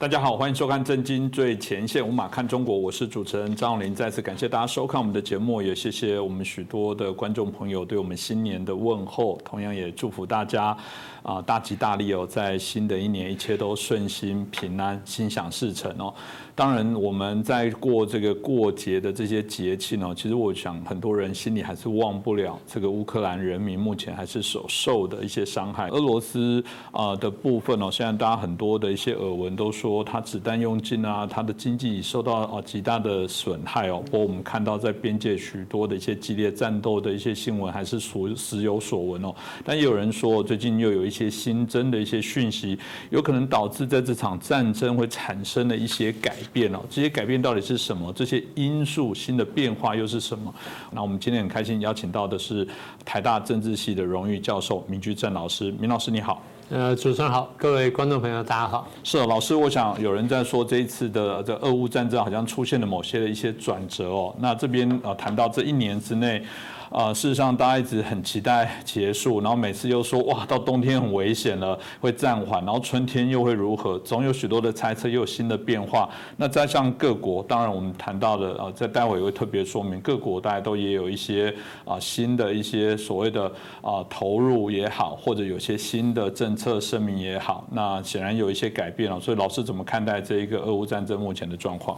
大家好，欢迎收看《震惊最前线》，无马看中国，我是主持人张永林。再次感谢大家收看我们的节目，也谢谢我们许多的观众朋友对我们新年的问候，同样也祝福大家啊大吉大利哦，在新的一年一切都顺心平安，心想事成哦。当然，我们在过这个过节的这些节气呢，其实我想很多人心里还是忘不了这个乌克兰人民目前还是所受的一些伤害。俄罗斯啊的部分哦，现在大家很多的一些耳闻都说它子弹用尽啊，它的经济受到啊极大的损害哦。不过我们看到在边界许多的一些激烈战斗的一些新闻还是所时有所闻哦。但也有人说，最近又有一些新增的一些讯息，有可能导致在这场战争会产生的一些改。变了，这些改变到底是什么？这些因素新的变化又是什么？那我们今天很开心邀请到的是台大政治系的荣誉教授明居正老师，明老师你好。呃，主持人好，各位观众朋友大家好。是老师，我想有人在说这一次的这俄乌战争好像出现了某些的一些转折哦。那这边呃谈到这一年之内。啊，事实上，大家一直很期待结束，然后每次又说哇，到冬天很危险了，会暂缓，然后春天又会如何？总有许多的猜测，又有新的变化。那再像各国，当然我们谈到的啊，在待会也会特别说明，各国大家都也有一些啊新的一些所谓的啊投入也好，或者有些新的政策声明也好，那显然有一些改变了。所以老师怎么看待这一个俄乌战争目前的状况？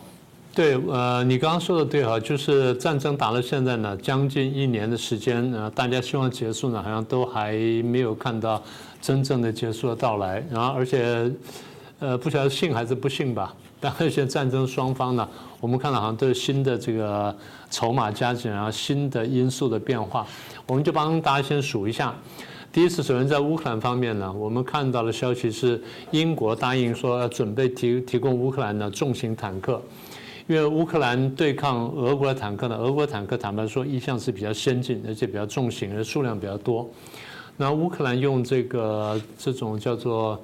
对，呃，你刚刚说的对哈，就是战争打到现在呢，将近一年的时间，呃，大家希望结束呢，好像都还没有看到真正的结束的到来。然后，而且，呃，不晓得信还是不信吧。但而且战争双方呢，我们看到好像都是新的这个筹码加减，然后新的因素的变化。我们就帮大家先数一下。第一次，首先在乌克兰方面呢，我们看到的消息是，英国答应说要准备提提供乌克兰的重型坦克。因为乌克兰对抗俄国的坦克呢，俄国坦克坦白说一向是比较先进，而且比较重型，而数量比较多。那乌克兰用这个这种叫做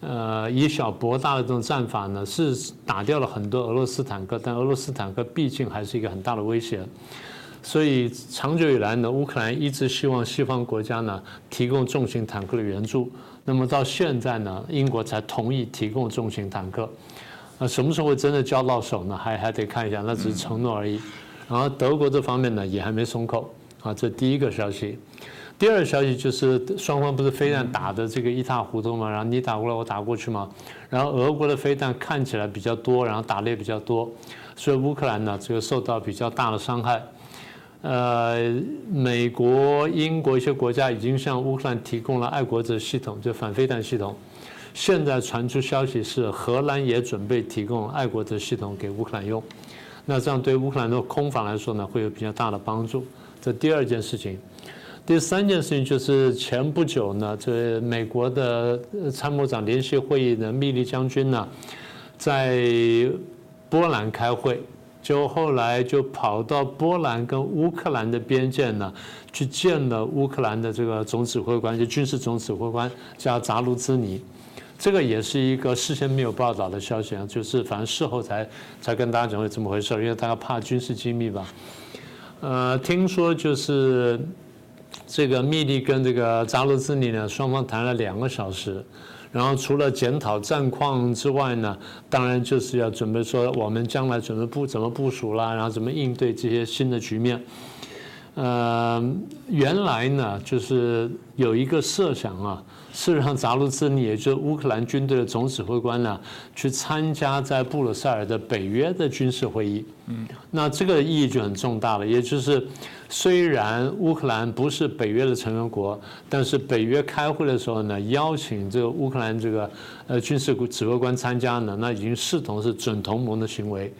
呃以小博大的这种战法呢，是打掉了很多俄罗斯坦克，但俄罗斯坦克毕竟还是一个很大的威胁。所以长久以来呢，乌克兰一直希望西方国家呢提供重型坦克的援助。那么到现在呢，英国才同意提供重型坦克。那什么时候会真的交到手呢？还还得看一下，那只是承诺而已。然后德国这方面呢，也还没松口啊。这第一个消息。第二个消息就是双方不是飞弹打的这个一塌糊涂嘛？然后你打过来，我打过去嘛？然后俄国的飞弹看起来比较多，然后打的也比较多，所以乌克兰呢这个受到比较大的伤害。呃，美国、英国一些国家已经向乌克兰提供了爱国者系统，就反飞弹系统。现在传出消息是荷兰也准备提供爱国者系统给乌克兰用，那这样对乌克兰的空防来说呢，会有比较大的帮助。这第二件事情，第三件事情就是前不久呢，这美国的参谋长联席会议的密利将军呢，在波兰开会，就后来就跑到波兰跟乌克兰的边界呢，去见了乌克兰的这个总指挥官，就军事总指挥官叫扎卢兹尼。这个也是一个事先没有报道的消息啊，就是反正事后才才跟大家讲会这么回事因为大家怕军事机密吧。呃，听说就是这个密利跟这个扎罗兹尼呢，双方谈了两个小时，然后除了检讨战况之外呢，当然就是要准备说我们将来准备部怎么部署啦，然后怎么应对这些新的局面。呃，原来呢，就是有一个设想啊，是让扎卢兹尼，也就是乌克兰军队的总指挥官呢，去参加在布鲁塞尔的北约的军事会议。嗯，那这个意义就很重大了，也就是虽然乌克兰不是北约的成员国，但是北约开会的时候呢，邀请这个乌克兰这个呃军事指挥官参加呢，那已经视同是准同盟的行为。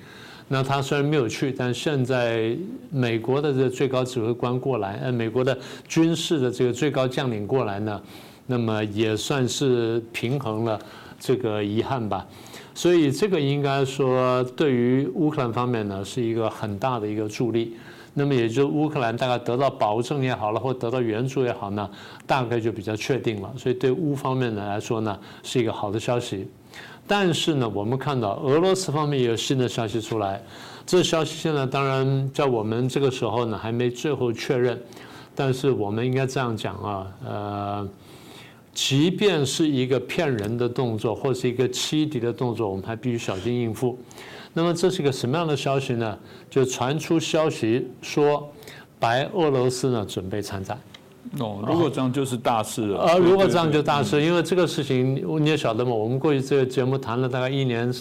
那他虽然没有去，但现在美国的这个最高指挥官过来，呃，美国的军事的这个最高将领过来呢，那么也算是平衡了这个遗憾吧。所以这个应该说对于乌克兰方面呢是一个很大的一个助力。那么也就乌克兰大概得到保证也好了，或得到援助也好呢，大概就比较确定了。所以对乌方面呢来说呢是一个好的消息。但是呢，我们看到俄罗斯方面也有新的消息出来，这消息现在当然在我们这个时候呢还没最后确认，但是我们应该这样讲啊，呃，即便是一个骗人的动作或是一个欺敌的动作，我们还必须小心应付。那么这是一个什么样的消息呢？就传出消息说，白俄罗斯呢准备参战。哦，如果这样就是大事了。呃，如果这样就大事，因为这个事情你也晓得嘛，我们过去这个节目谈了大概一年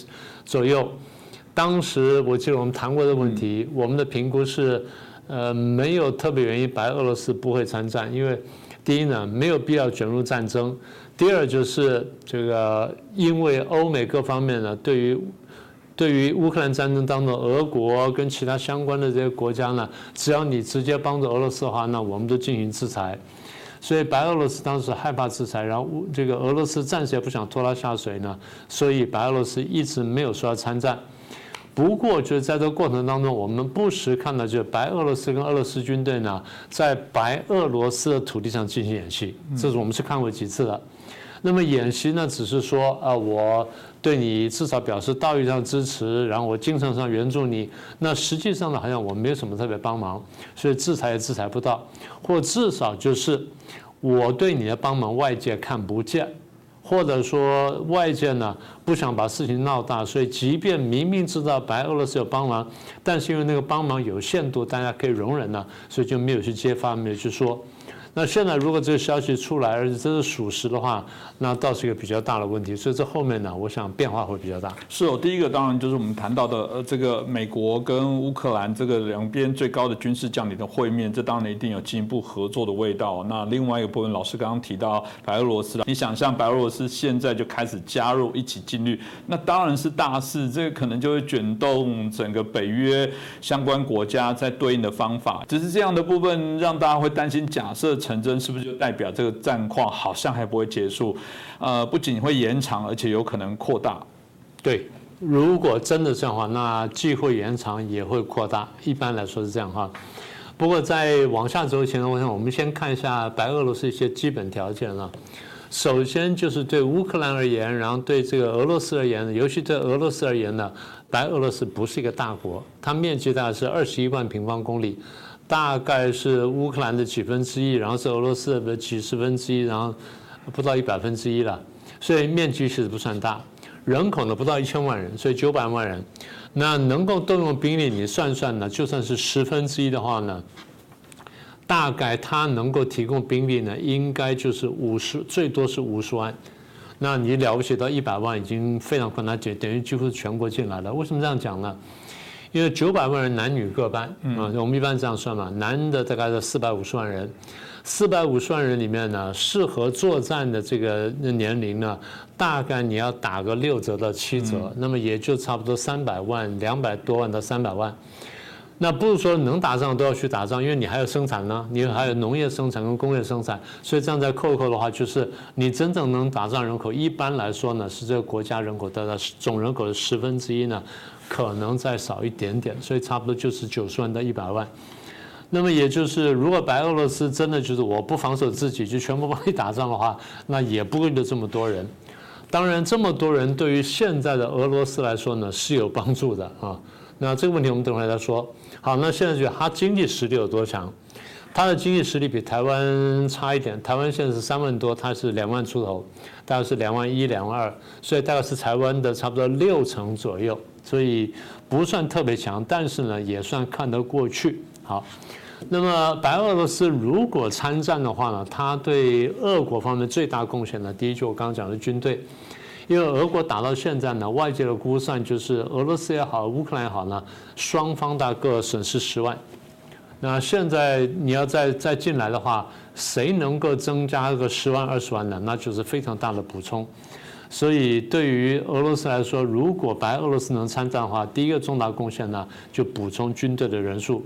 左右，当时我记得我们谈过的问题，我们的评估是，呃，没有特别原因白俄罗斯不会参战，因为第一呢没有必要卷入战争，第二就是这个因为欧美各方面呢对于对于乌克兰战争当中俄国跟其他相关的这些国家呢，只要你直接帮助俄罗斯的话，那我们都进行制裁。所以白俄罗斯当时害怕制裁，然后这个俄罗斯暂时也不想拖拉下水呢，所以白俄罗斯一直没有说要参战。不过就是在这个过程当中，我们不时看到就是白俄罗斯跟俄罗斯军队呢，在白俄罗斯的土地上进行演习，这是我们是看过几次的。那么演习呢，只是说啊，我对你至少表示道义上支持，然后我精神上援助你。那实际上呢，好像我没有什么特别帮忙，所以制裁也制裁不到，或至少就是我对你的帮忙外界看不见。或者说外界呢不想把事情闹大，所以即便明明知道白俄罗斯有帮忙，但是因为那个帮忙有限度，大家可以容忍呢，所以就没有去揭发，没有去说。那现在如果这个消息出来，而且这是属实的话，那倒是一个比较大的问题。所以这后面呢，我想变化会比较大。是哦，第一个当然就是我们谈到的，呃，这个美国跟乌克兰这个两边最高的军事将领的会面，这当然一定有进一步合作的味道。那另外一个部分，老师刚刚提到白俄罗斯了，你想象白俄罗斯现在就开始加入一起进律，那当然是大事，这个可能就会卷动整个北约相关国家在对应的方法。只是这样的部分让大家会担心，假设。成真是不是就代表这个战况好像还不会结束？呃，不仅会延长，而且有可能扩大。对，如果真的这样的话，那既会延长也会扩大。一般来说是这样哈。不过在往下走前呢，我想我们先看一下白俄罗斯一些基本条件了。首先就是对乌克兰而言，然后对这个俄罗斯而言，尤其对俄罗斯而言呢，白俄罗斯不是一个大国，它面积大概是二十一万平方公里。大概是乌克兰的几分之一，然后是俄罗斯的几十分之一，然后不到一百分之一了，所以面积其实不算大，人口呢不到一千万人，所以九百万人，那能够动用兵力，你算算呢，就算是十分之一的话呢，大概它能够提供兵力呢，应该就是五十，最多是五十万，那你了不起到一百万已经非常困难，等等于几乎是全国进来了。为什么这样讲呢？因为九百万人男女各半啊，我们一般这样算嘛，男的大概是四百五十万人，四百五十万人里面呢，适合作战的这个年龄呢，大概你要打个六折到七折，那么也就差不多三百万，两百多万到三百万。那不是说能打仗都要去打仗，因为你还有生产呢，你还有农业生产跟工业生产，所以这样再扣一扣的话，就是你真正能打仗人口，一般来说呢，是这个国家人口的总人口的十分之一呢。可能再少一点点，所以差不多就是九十万到一百万。那么也就是，如果白俄罗斯真的就是我不防守自己，就全部帮你打仗的话，那也不会有这么多人。当然，这么多人对于现在的俄罗斯来说呢是有帮助的啊。那这个问题我们等会再说。好，那现在就它经济实力有多强？它的经济实力比台湾差一点，台湾现在是三万多，它是两万出头，大概是两万一、两万二，所以大概是台湾的差不多六成左右。所以不算特别强，但是呢也算看得过去。好，那么白俄罗斯如果参战的话呢，它对俄国方面最大贡献呢，第一就我刚刚讲的军队，因为俄国打到现在呢，外界的估算就是俄罗斯也好，乌克兰也好呢，双方大各损失十万。那现在你要再再进来的话，谁能够增加个十万二十万呢？那就是非常大的补充。所以，对于俄罗斯来说，如果白俄罗斯能参战的话，第一个重大贡献呢，就补充军队的人数，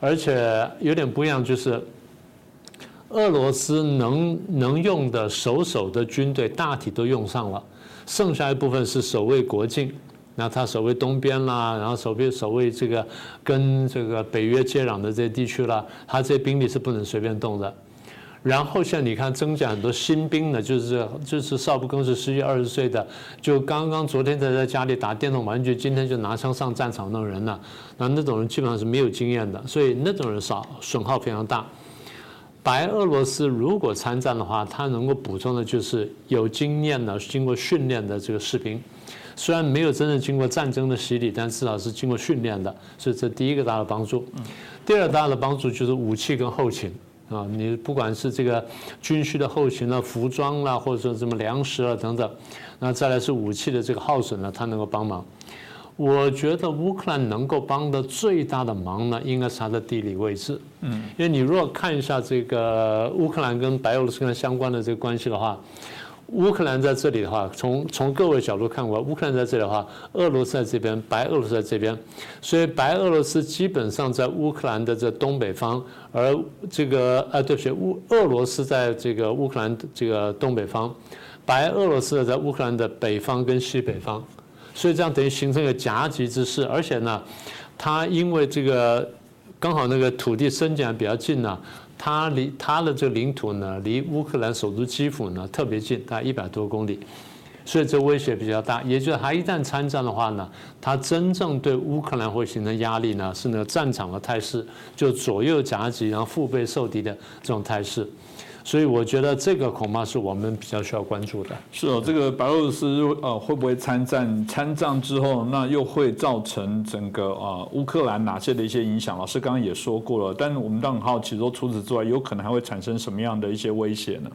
而且有点不一样，就是俄罗斯能能用的守守的军队大体都用上了，剩下一部分是守卫国境，那他守卫东边啦，然后守卫守卫这个跟这个北约接壤的这些地区啦，他这些兵力是不能随便动的。然后像你看，增加很多新兵呢，就是就是少不更事十几二十岁的，就刚刚昨天才在家里打电动玩具，今天就拿枪上战场那种人呢，那那种人基本上是没有经验的，所以那种人少，损耗非常大。白俄罗斯如果参战的话，他能够补充的就是有经验的、经过训练的这个士兵。虽然没有真正经过战争的洗礼，但至少是经过训练的，所以这第一个大的帮助。第二大的帮助就是武器跟后勤啊，你不管是这个军需的后勤啊、服装啦，或者说什么粮食啊等等，那再来是武器的这个耗损呢，它能够帮忙。我觉得乌克兰能够帮的最大的忙呢，应该是它的地理位置。嗯，因为你如果看一下这个乌克兰跟白俄罗斯相关的这个关系的话。乌克兰在这里的话，从从各位角度看过，乌克兰在这里的话，俄罗斯在这边，白俄罗斯在这边，所以白俄罗斯基本上在乌克兰的这东北方，而这个呃，对不起，乌俄罗斯在这个乌克兰这个东北方，白俄罗斯在乌克兰的北方跟西北方，所以这样等于形成一个夹击之势，而且呢，它因为这个刚好那个土地伸展比较近呢。它离它的这个领土呢，离乌克兰首都基辅呢特别近，大概一百多公里，所以这威胁比较大。也就是它一旦参战的话呢，它真正对乌克兰会形成压力呢，是那个战场的态势，就左右夹击，然后腹背受敌的这种态势。所以我觉得这个恐怕是我们比较需要关注的。是哦，这个白俄罗斯呃会不会参战？参战之后，那又会造成整个啊乌克兰哪些的一些影响？老师刚刚也说过了，但是我们都很好奇说，除此之外，有可能还会产生什么样的一些威胁呢？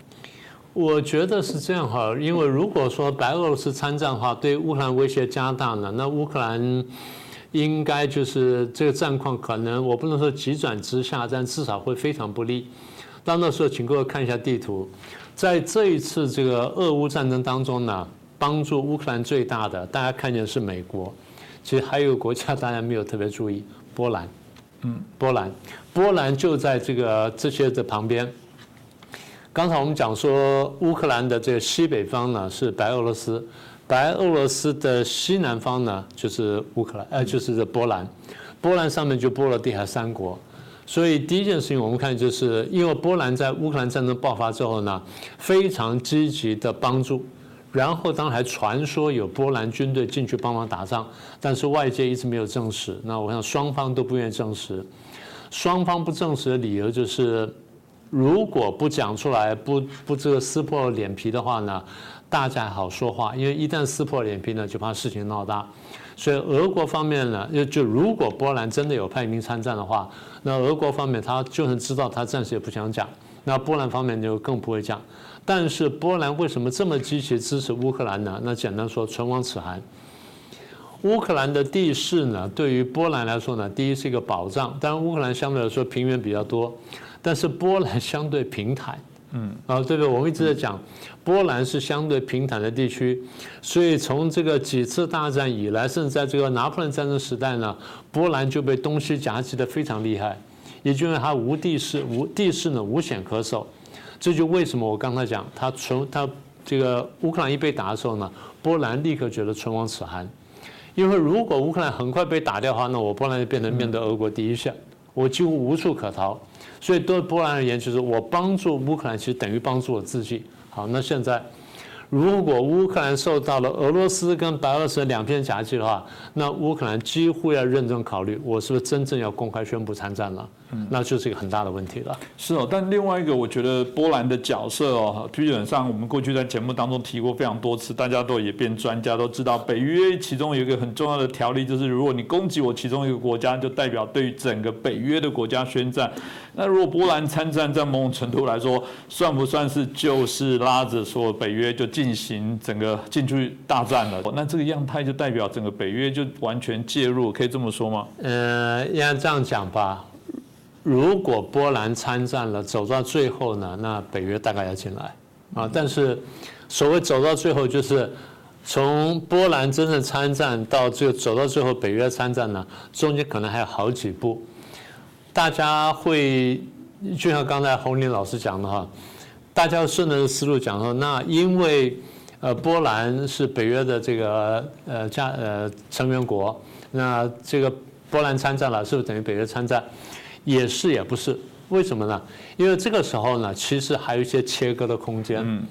我觉得是这样哈，因为如果说白俄罗斯参战的话，对乌克兰威胁加大呢，那乌克兰应该就是这个战况可能我不能说急转直下，但至少会非常不利。到那时候，请各位看一下地图，在这一次这个俄乌战争当中呢，帮助乌克兰最大的，大家看见是美国，其实还有个国家大家没有特别注意，波兰，嗯，波兰，波兰就在这个这些的旁边。刚才我们讲说，乌克兰的这个西北方呢是白俄罗斯，白俄罗斯的西南方呢就是乌克兰，呃，就是这波兰，波兰上面就波罗的海三国。所以第一件事情，我们看就是因为波兰在乌克兰战争爆发之后呢，非常积极的帮助，然后当然还传说有波兰军队进去帮忙打仗，但是外界一直没有证实。那我想双方都不愿意证实，双方不证实的理由就是，如果不讲出来，不不这个撕破脸皮的话呢，大家好说话，因为一旦撕破脸皮呢，就怕事情闹大。所以俄国方面呢，就就如果波兰真的有派兵参战的话，那俄国方面他就算知道，他暂时也不想讲。那波兰方面就更不会讲。但是波兰为什么这么积极支持乌克兰呢？那简单说，唇亡齿寒。乌克兰的地势呢，对于波兰来说呢，第一是一个保障。当然，乌克兰相对来说平原比较多，但是波兰相对平坦。嗯，啊，对不对？我们一直在讲，波兰是相对平坦的地区，所以从这个几次大战以来，甚至在这个拿破仑战争时代呢，波兰就被东西夹击的非常厉害，也就是它无地势，无地势呢无险可守，这就为什么我刚才讲，它存它这个乌克兰一被打的时候呢，波兰立刻觉得唇亡齿寒，因为如果乌克兰很快被打掉的话，那我波兰就变成面对俄国第一线，我几乎无处可逃。所以对波兰而言，就是我帮助乌克兰，其实等于帮助我自己。好，那现在。如果乌克兰受到了俄罗斯跟白俄罗斯两片夹击的话，那乌克兰几乎要认真考虑，我是不是真正要公开宣布参战了？嗯，那就是一个很大的问题了。是哦，但另外一个，我觉得波兰的角色哦，基本上我们过去在节目当中提过非常多次，大家都也变专家都知道，北约其中有一个很重要的条例，就是如果你攻击我其中一个国家，就代表对于整个北约的国家宣战。那如果波兰参战，在某种程度来说，算不算是就是拉着说北约就进进行整个进去大战了？那这个样态就代表整个北约就完全介入，可以这么说吗？呃，应该这样讲吧。如果波兰参战了，走到最后呢，那北约大概要进来啊。但是所谓走到最后，就是从波兰真正参战到就走到最后，北约参战呢，中间可能还有好几步。大家会就像刚才洪林老师讲的哈，大家顺着思路讲说，那因为呃波兰是北约的这个呃加呃成员国，那这个波兰参战了，是不是等于北约参战？也是也不是，为什么呢？因为这个时候呢，其实还有一些切割的空间。嗯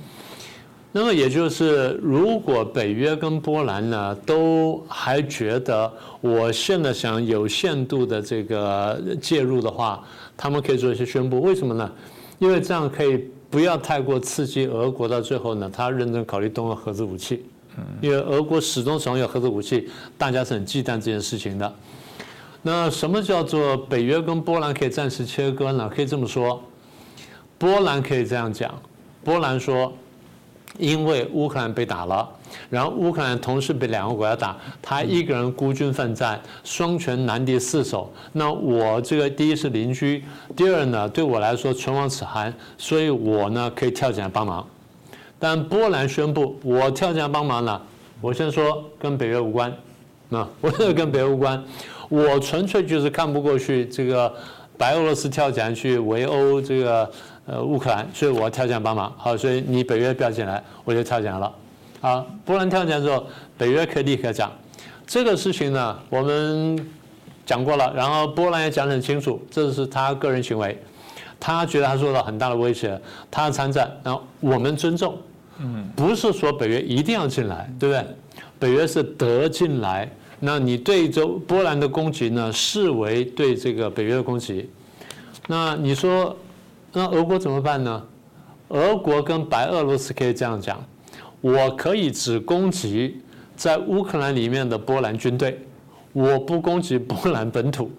那么也就是，如果北约跟波兰呢都还觉得我现在想有限度的这个介入的话，他们可以做一些宣布。为什么呢？因为这样可以不要太过刺激俄国，到最后呢，他认真考虑动用核子武器。因为俄国始终手上有核子武器，大家是很忌惮这件事情的。那什么叫做北约跟波兰可以暂时切割呢？可以这么说，波兰可以这样讲，波兰说，因为乌克兰被打了，然后乌克兰同时被两个国家打，他一个人孤军奋战，双拳难敌四手。那我这个第一是邻居，第二呢，对我来说唇亡齿寒，所以我呢可以跳进来帮忙。但波兰宣布，我跳进来帮忙了。我先说跟北约无关，啊，我这跟北约无关，我纯粹就是看不过去这个白俄罗斯跳进来去围殴这个呃乌克兰，所以我要跳进来帮忙。好，所以你北约不要进来，我就跳进来了。好，波兰跳进来之后，北约可以立刻讲这个事情呢，我们讲过了，然后波兰也讲得很清楚，这是他个人行为，他觉得他受到很大的威胁，他参战，然后我们尊重。嗯，不是说北约一定要进来，对不对？北约是得进来，那你对这波兰的攻击呢，视为对这个北约的攻击。那你说，那俄国怎么办呢？俄国跟白俄罗斯可以这样讲：我可以只攻击在乌克兰里面的波兰军队，我不攻击波兰本土，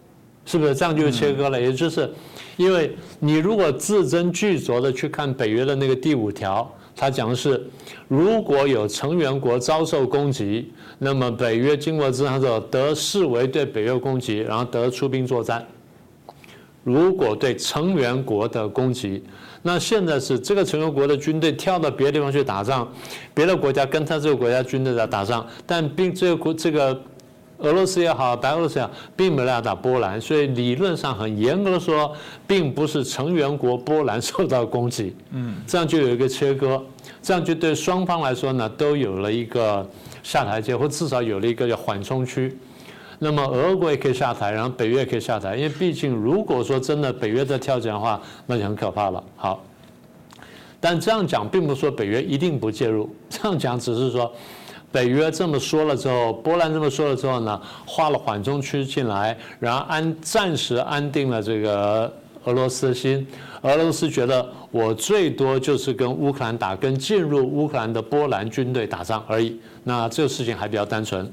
是不是这样就切割了？也就是，因为你如果字斟句酌的去看北约的那个第五条。它讲的是，如果有成员国遭受攻击，那么北约经过之后得视为对北约攻击，然后得出兵作战。如果对成员国的攻击，那现在是这个成员国的军队跳到别的地方去打仗，别的国家跟他这个国家军队在打仗，但并这个国这个。俄罗斯也好，白俄罗斯也好，并没有要打波兰，所以理论上很严格的说，并不是成员国波兰受到攻击。嗯，这样就有一个切割，这样就对双方来说呢，都有了一个下台阶，或至少有了一个叫缓冲区。那么俄国也可以下台，然后北约也可以下台，因为毕竟如果说真的北约在跳起来的话，那就很可怕了。好，但这样讲并不是说北约一定不介入，这样讲只是说。北约这么说了之后，波兰这么说了之后呢，画了缓冲区进来，然后安暂时安定了这个俄罗斯的心。俄罗斯觉得我最多就是跟乌克兰打，跟进入乌克兰的波兰军队打仗而已。那这个事情还比较单纯。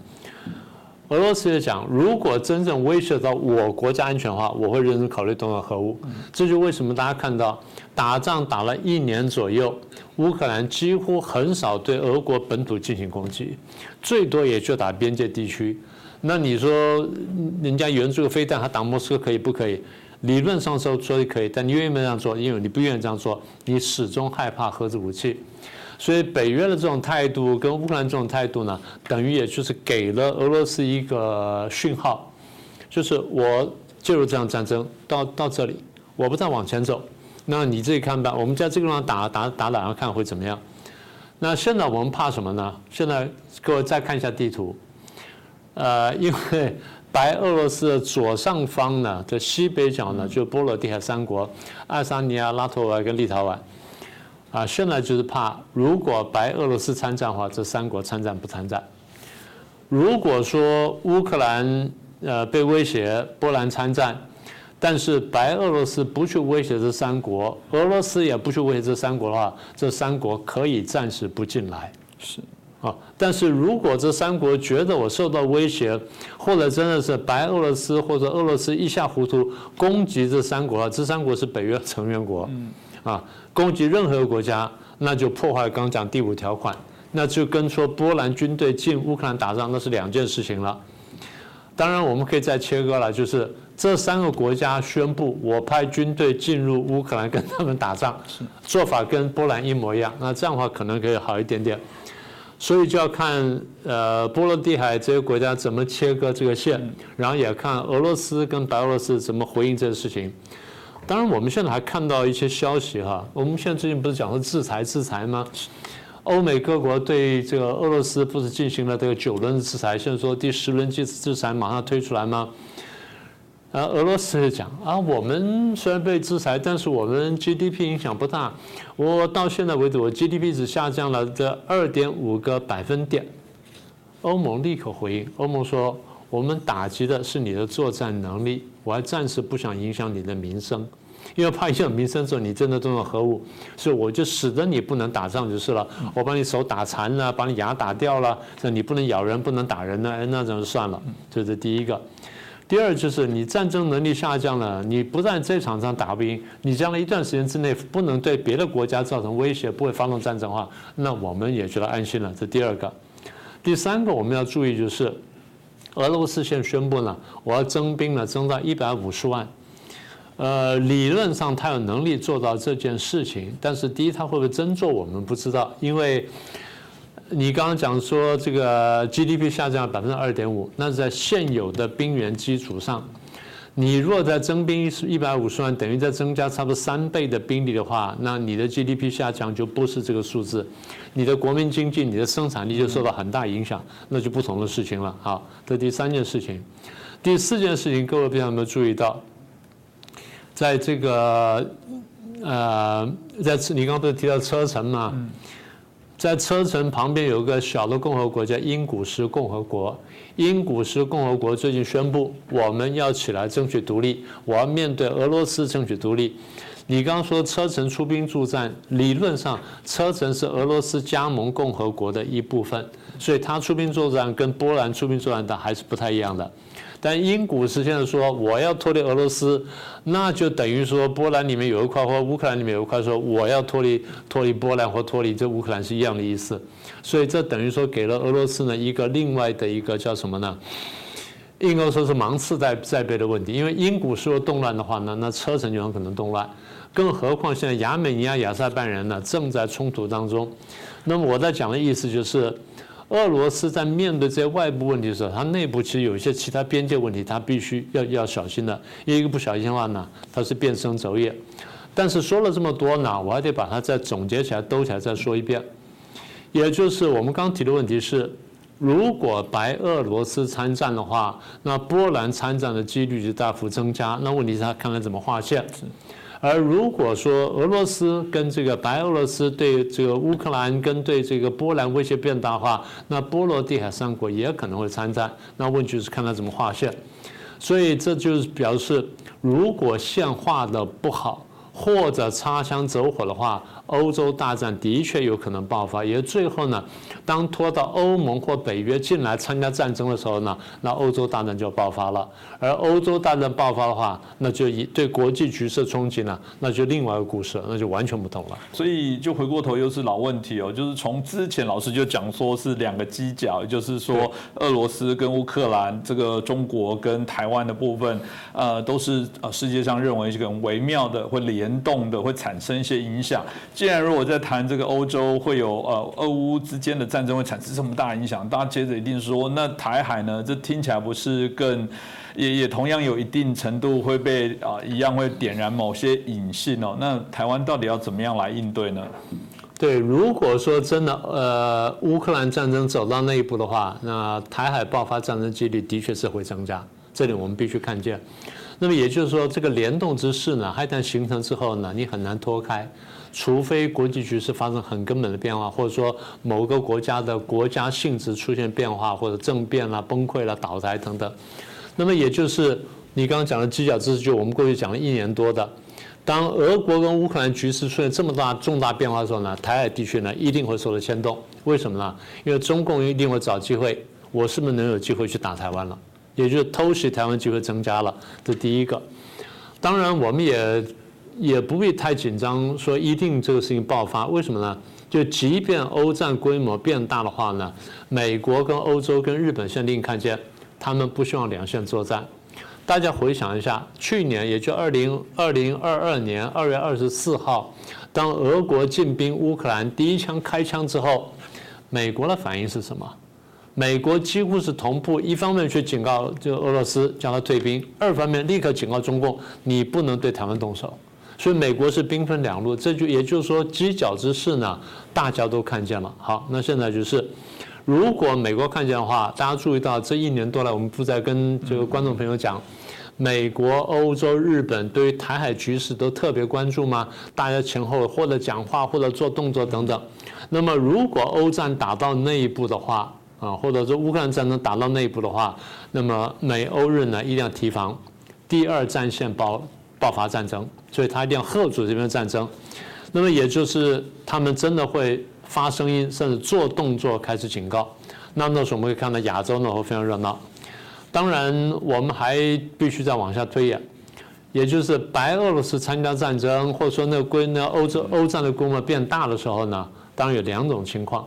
俄罗斯也讲，如果真正威胁到我国家安全的话，我会认真考虑动用核武。这就为什么大家看到打仗打了一年左右，乌克兰几乎很少对俄国本土进行攻击，最多也就打边界地区。那你说人家援助个飞弹，他打莫斯科可以不可以？理论上说说可以，但你愿意不愿意这样做？因为你不愿意这样做，你始终害怕核子武器。所以北约的这种态度跟乌克兰这种态度呢，等于也就是给了俄罗斯一个讯号，就是我介入这场战争到到这里，我不再往前走，那你自己看吧。我们在这个地方打打打打，然后看会怎么样？那现在我们怕什么呢？现在各位再看一下地图，呃，因为白俄罗斯的左上方呢，在西北角呢，就波罗的海三国，爱沙尼亚、拉脱维亚跟立陶宛。啊，现在就是怕，如果白俄罗斯参战的话，这三国参战不参战？如果说乌克兰呃被威胁，波兰参战，但是白俄罗斯不去威胁这三国，俄罗斯也不去威胁这三国的话，这三国可以暂时不进来。是啊，但是如果这三国觉得我受到威胁，或者真的是白俄罗斯或者俄罗斯一下糊涂攻击这三国，这三国是北约成员国，啊。攻击任何国家，那就破坏刚讲第五条款，那就跟说波兰军队进乌克兰打仗那是两件事情了。当然，我们可以再切割了，就是这三个国家宣布我派军队进入乌克兰跟他们打仗，做法跟波兰一模一样，那这样的话可能可以好一点点。所以就要看呃波罗的海这些国家怎么切割这个线，然后也看俄罗斯跟白俄罗斯怎么回应这个事情。当然，我们现在还看到一些消息哈。我们现在最近不是讲说制裁制裁吗？欧美各国对这个俄罗斯不是进行了这个九轮制裁，现在说第十轮制制裁马上推出来吗？啊，俄罗斯讲啊，我们虽然被制裁，但是我们 GDP 影响不大。我到现在为止，我 GDP 只下降了这二点五个百分点。欧盟立刻回应，欧盟说我们打击的是你的作战能力。我还暂时不想影响你的名声，因为怕影响民生之后你真的动用核武，所以我就使得你不能打仗就是了。我把你手打残了，把你牙打掉了，那你不能咬人，不能打人呢，哎，那就算了。这是第一个。第二就是你战争能力下降了，你不在这场仗打不赢，你将来一段时间之内不能对别的国家造成威胁，不会发动战争的话，那我们也觉得安心了。这第二个。第三个我们要注意就是，俄罗斯现宣布呢，我要征兵了，征到一百五十万。呃，理论上他有能力做到这件事情，但是第一他会不会真做，我们不知道，因为。你刚刚讲说这个 GDP 下降百分之二点五，那是在现有的兵源基础上。你如果在征兵一百五十万，等于在增加差不多三倍的兵力的话，那你的 GDP 下降就不是这个数字，你的国民经济、你的生产力就受到很大影响，那就不同的事情了。好，这第三件事情，第四件事情，各位朋友有没有注意到，在这个呃，在你刚刚不是提到车臣嘛？在车臣旁边有个小的共和国，叫英古斯共和国。英古斯共和国最近宣布，我们要起来争取独立，我要面对俄罗斯争取独立。你刚刚说车臣出兵助战，理论上车臣是俄罗斯加盟共和国的一部分，所以他出兵作战跟波兰出兵作战的还是不太一样的。但英古斯现在说我要脱离俄罗斯，那就等于说波兰里面有一块或乌克兰里面有一块说我要脱离脱离波兰或脱离这乌克兰是一样的意思，所以这等于说给了俄罗斯呢一个另外的一个叫什么呢？应该说是芒刺在在背的问题，因为英古斯若动乱的话呢，那车臣就很可能动乱，更何况现在亚美尼亚、亚塞拜人呢正在冲突当中，那么我在讲的意思就是。俄罗斯在面对这些外部问题的时候，它内部其实有一些其他边界问题，它必须要要小心的。一个不小心的话呢，它是变生轴业。但是说了这么多呢，我还得把它再总结起来、兜起来再说一遍。也就是我们刚提的问题是，如果白俄罗斯参战的话，那波兰参战的几率就大幅增加。那问题是他看看怎么划线。而如果说俄罗斯跟这个白俄罗斯对这个乌克兰跟对这个波兰威胁变大话，那波罗的海三国也可能会参战。那问题是看他怎么划线。所以这就是表示，如果线画的不好，或者擦枪走火的话。欧洲大战的确有可能爆发，也最后呢，当拖到欧盟或北约进来参加战争的时候呢，那欧洲大战就爆发了。而欧洲大战爆发的话，那就以对国际局势冲击呢，那就另外一个故事，那就完全不同了。所以就回过头又是老问题哦，就是从之前老师就讲说是两个犄角，也就是说俄罗斯跟乌克兰，这个中国跟台湾的部分，呃，都是呃世界上认为这个微妙的，会联动的，会产生一些影响。既然如果在谈这个欧洲会有呃俄乌之间的战争会产生这么大影响，大家接着一定说，那台海呢？这听起来不是更也也同样有一定程度会被啊一样会点燃某些隐性哦？那台湾到底要怎么样来应对呢？对，如果说真的呃乌克兰战争走到那一步的话，那台海爆发战争几率的确是会增加，这里我们必须看见。那么也就是说，这个联动之势呢，一旦形成之后呢，你很难脱开。除非国际局势发生很根本的变化，或者说某个国家的国家性质出现变化，或者政变了、崩溃了、倒台等等，那么也就是你刚刚讲的犄角之势，就我们过去讲了一年多的，当俄国跟乌克兰局势出现这么大重大变化的时候呢，台海地区呢一定会受到牵动。为什么呢？因为中共一定会找机会，我是不是能有机会去打台湾了？也就是偷袭台湾机会增加了，这第一个。当然，我们也。也不必太紧张，说一定这个事情爆发，为什么呢？就即便欧战规模变大的话呢，美国跟欧洲跟日本现在看见，他们不希望两线作战。大家回想一下，去年也就二零二零二二年二月二十四号，当俄国进兵乌克兰第一枪开枪之后，美国的反应是什么？美国几乎是同步，一方面去警告就俄罗斯叫他退兵，二方面立刻警告中共，你不能对台湾动手。所以美国是兵分两路，这就也就是说犄角之势呢，大家都看见了。好，那现在就是，如果美国看见的话，大家注意到这一年多来，我们不在跟这个观众朋友讲，美国、欧洲、日本对于台海局势都特别关注吗？大家前后或者讲话或者做动作等等。那么如果欧战打到那一步的话，啊，或者说乌克兰战争打到那一步的话，那么美欧日呢一定要提防第二战线爆。爆发战争，所以他一定要喝阻这边战争。那么也就是他们真的会发声音，甚至做动作开始警告。那那时候我们会看到亚洲呢会非常热闹。当然，我们还必须再往下推演，也就是白俄罗斯参加战争，或者说那个规那欧洲欧战的规模变大的时候呢，当然有两种情况，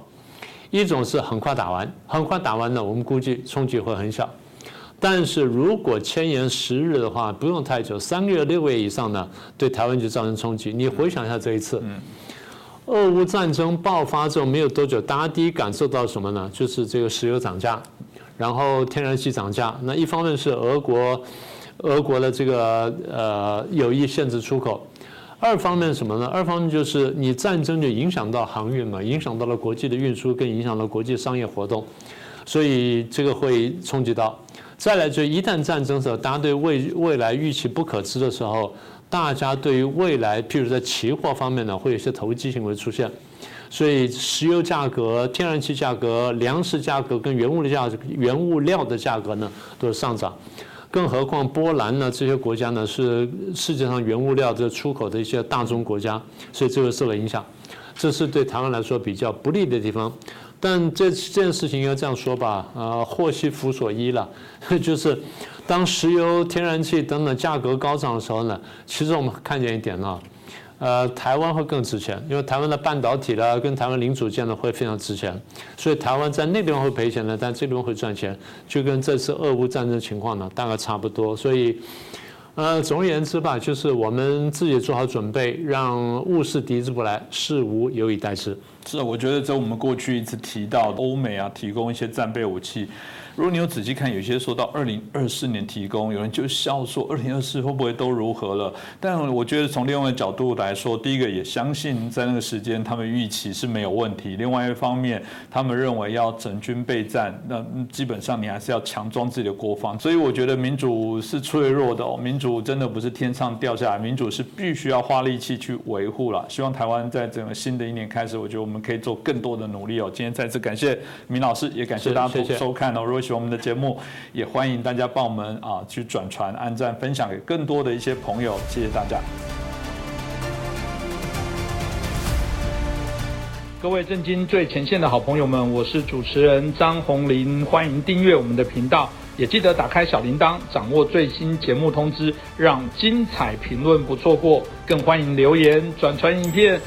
一种是很快打完，很快打完呢，我们估计冲击会很小。但是如果千言十日的话，不用太久，三个月、六个月以上呢，对台湾就造成冲击。你回想一下这一次，俄乌战争爆发之后没有多久，大家第一感受到什么呢？就是这个石油涨价，然后天然气涨价。那一方面是俄国，俄国的这个呃有意限制出口；二方面什么呢？二方面就是你战争就影响到航运嘛，影响到了国际的运输，更影响了国际商业活动，所以这个会冲击到。再来就一旦战争的时候，大家对未未来预期不可知的时候，大家对于未来，譬如在期货方面呢，会有一些投机行为出现，所以石油价格、天然气价格、粮食价格跟原物料价、原物料的价格呢都是上涨，更何况波兰呢这些国家呢是世界上原物料的出口的一些大宗国家，所以这个受了影响，这是对台湾来说比较不利的地方。但这这件事情要这样说吧，呃，祸兮福所依了，就是当石油、天然气等等价格高涨的时候呢，其实我们看见一点呢，呃，台湾会更值钱，因为台湾的半导体了跟台湾零组件呢会非常值钱，所以台湾在那边会赔钱的，但这边会赚钱，就跟这次俄乌战争情况呢大概差不多，所以。呃，总而言之吧，就是我们自己做好准备，让物事敌之不来，事无有以待之。是，我觉得在我们过去一直提到欧美啊，提供一些战备武器。如果你有仔细看，有些说到二零二四年提供，有人就笑说二零二四会不会都如何了？但我觉得从另外一个角度来说，第一个也相信在那个时间他们预期是没有问题。另外一方面，他们认为要整军备战，那基本上你还是要强装自己的国防。所以我觉得民主是脆弱的哦，民主真的不是天上掉下来，民主是必须要花力气去维护了。希望台湾在整个新的一年开始，我觉得我们可以做更多的努力哦。今天再次感谢明老师，也感谢大家收看哦。如果喜欢我们的节目，也欢迎大家帮我们啊去转传、按赞、分享给更多的一些朋友，谢谢大家。各位震惊最前线的好朋友们，我是主持人张宏林，欢迎订阅我们的频道，也记得打开小铃铛，掌握最新节目通知，让精彩评论不错过，更欢迎留言、转传影片。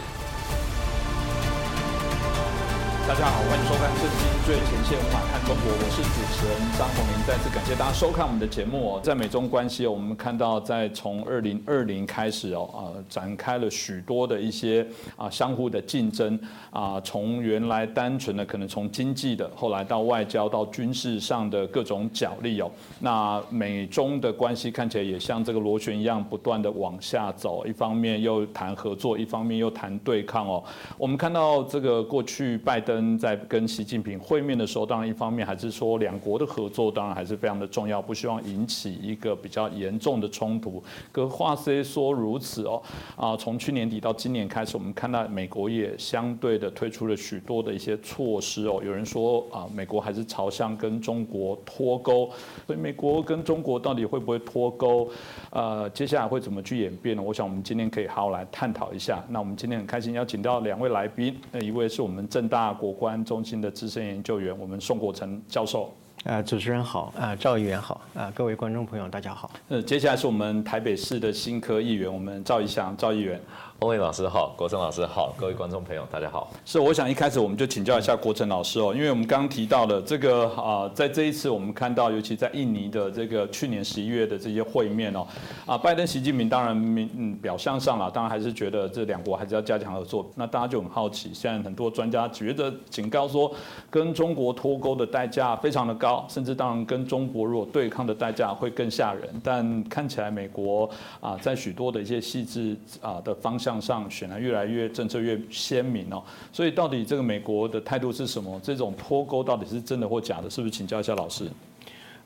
大家好，欢迎收看《震惊最前线》，无马看中国，我是主持人张宏林。再次感谢大家收看我们的节目哦。在美中关系哦，我们看到在从二零二零开始哦，啊，展开了许多的一些啊相互的竞争啊，从原来单纯的可能从经济的，后来到外交到军事上的各种角力哦。那美中的关系看起来也像这个螺旋一样，不断的往下走。一方面又谈合作，一方面又谈对抗哦。我们看到这个过去拜登。跟在跟习近平会面的时候，当然一方面还是说两国的合作，当然还是非常的重要，不希望引起一个比较严重的冲突。可话虽说如此哦，啊，从去年底到今年开始，我们看到美国也相对的推出了许多的一些措施哦。有人说啊，美国还是朝向跟中国脱钩，所以美国跟中国到底会不会脱钩？呃，接下来会怎么去演变呢？我想我们今天可以好好来探讨一下。那我们今天很开心邀请到两位来宾，那一位是我们正大国关中心的资深研究员，我们宋国成教授。啊，主持人好，啊，赵议员好，啊，各位观众朋友大家好。呃，接下来是我们台北市的新科议员，我们赵一翔，赵议员。欧伟老师好，国成老师好，各位观众朋友大家好。是，我想一开始我们就请教一下国成老师哦，因为我们刚刚提到的这个啊，在这一次我们看到，尤其在印尼的这个去年十一月的这些会面哦，啊，拜登、习近平当然明嗯表象上啦，当然还是觉得这两国还是要加强合作。那大家就很好奇，现在很多专家觉得警告说，跟中国脱钩的代价非常的高，甚至当然跟中国如果对抗的代价会更吓人。但看起来美国啊，在许多的一些细致啊的方向。向上显然越来越政策越鲜明哦，所以到底这个美国的态度是什么？这种脱钩到底是真的或假的？是不是请教一下老师？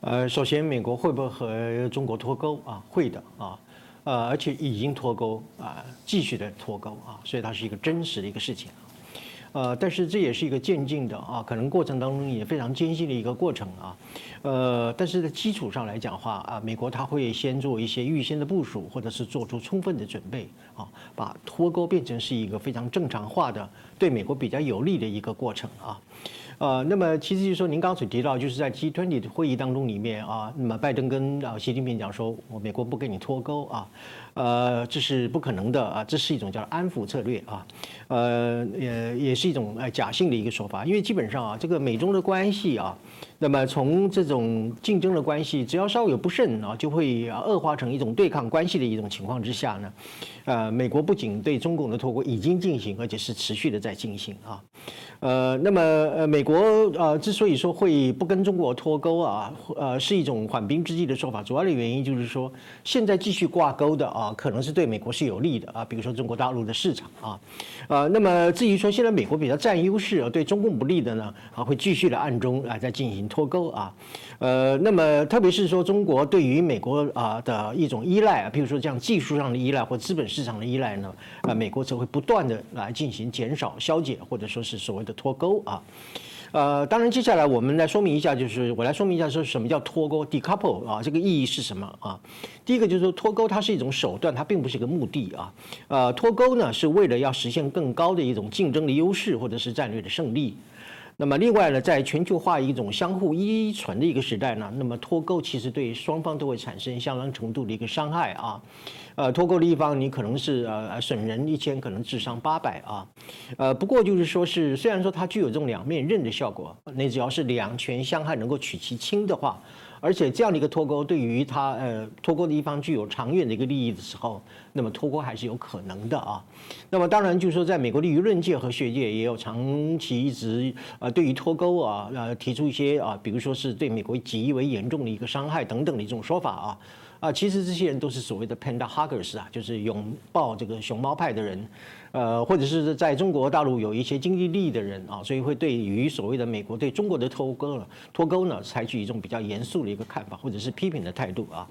呃，首先美国会不会和中国脱钩啊？会的啊，呃，而且已经脱钩啊，继续的脱钩啊，所以它是一个真实的一个事情。呃，但是这也是一个渐进的啊，可能过程当中也非常艰辛的一个过程啊。呃，但是在基础上来讲话啊，美国它会先做一些预先的部署，或者是做出充分的准备啊，把脱钩变成是一个非常正常化的，对美国比较有利的一个过程啊。呃，那么其实就是说，您刚才提到，就是在 G20 的会议当中里面啊，那么拜登跟啊习近平讲说，我美国不跟你脱钩啊，呃，这是不可能的啊，这是一种叫安抚策略啊，呃，也也是一种呃假性的一个说法，因为基本上啊，这个美中的关系啊。那么从这种竞争的关系，只要稍有不慎啊，就会恶化成一种对抗关系的一种情况之下呢，呃，美国不仅对中共的脱钩已经进行，而且是持续的在进行啊，呃，那么呃，美国呃之所以说会不跟中国脱钩啊，呃，是一种缓兵之计的说法，主要的原因就是说，现在继续挂钩的啊，可能是对美国是有利的啊，比如说中国大陆的市场啊，呃，那么至于说现在美国比较占优势啊，对中共不利的呢，啊，会继续的暗中啊在进行。脱钩啊，呃，那么特别是说中国对于美国啊的一种依赖啊，比如说这样技术上的依赖或资本市场的依赖呢，啊，美国则会不断的来进行减少、消解或者说是所谓的脱钩啊，呃，当然接下来我们来说明一下，就是我来说明一下说什么叫脱钩 （decouple） 啊，这个意义是什么啊？第一个就是说脱钩它是一种手段，它并不是一个目的啊，呃，脱钩呢是为了要实现更高的一种竞争的优势或者是战略的胜利。那么另外呢，在全球化一种相互依存的一个时代呢，那么脱钩其实对双方都会产生相当程度的一个伤害啊。呃，脱钩的一方你可能是呃损人一千，可能智商八百啊。呃，不过就是说是虽然说它具有这种两面刃的效果，那只要是两权相害能够取其轻的话。而且这样的一个脱钩，对于他呃脱钩的一方具有长远的一个利益的时候，那么脱钩还是有可能的啊。那么当然就是说，在美国的舆论界和学界也有长期一直呃对于脱钩啊呃提出一些啊，比如说是对美国极为严重的一个伤害等等的一种说法啊。啊，其实这些人都是所谓的 panda huggers 啊，就是拥抱这个熊猫派的人。呃，或者是在中国大陆有一些经济利益的人啊，所以会对于所谓的美国对中国的脱钩了脱钩呢，采取一种比较严肃的一个看法，或者是批评的态度啊。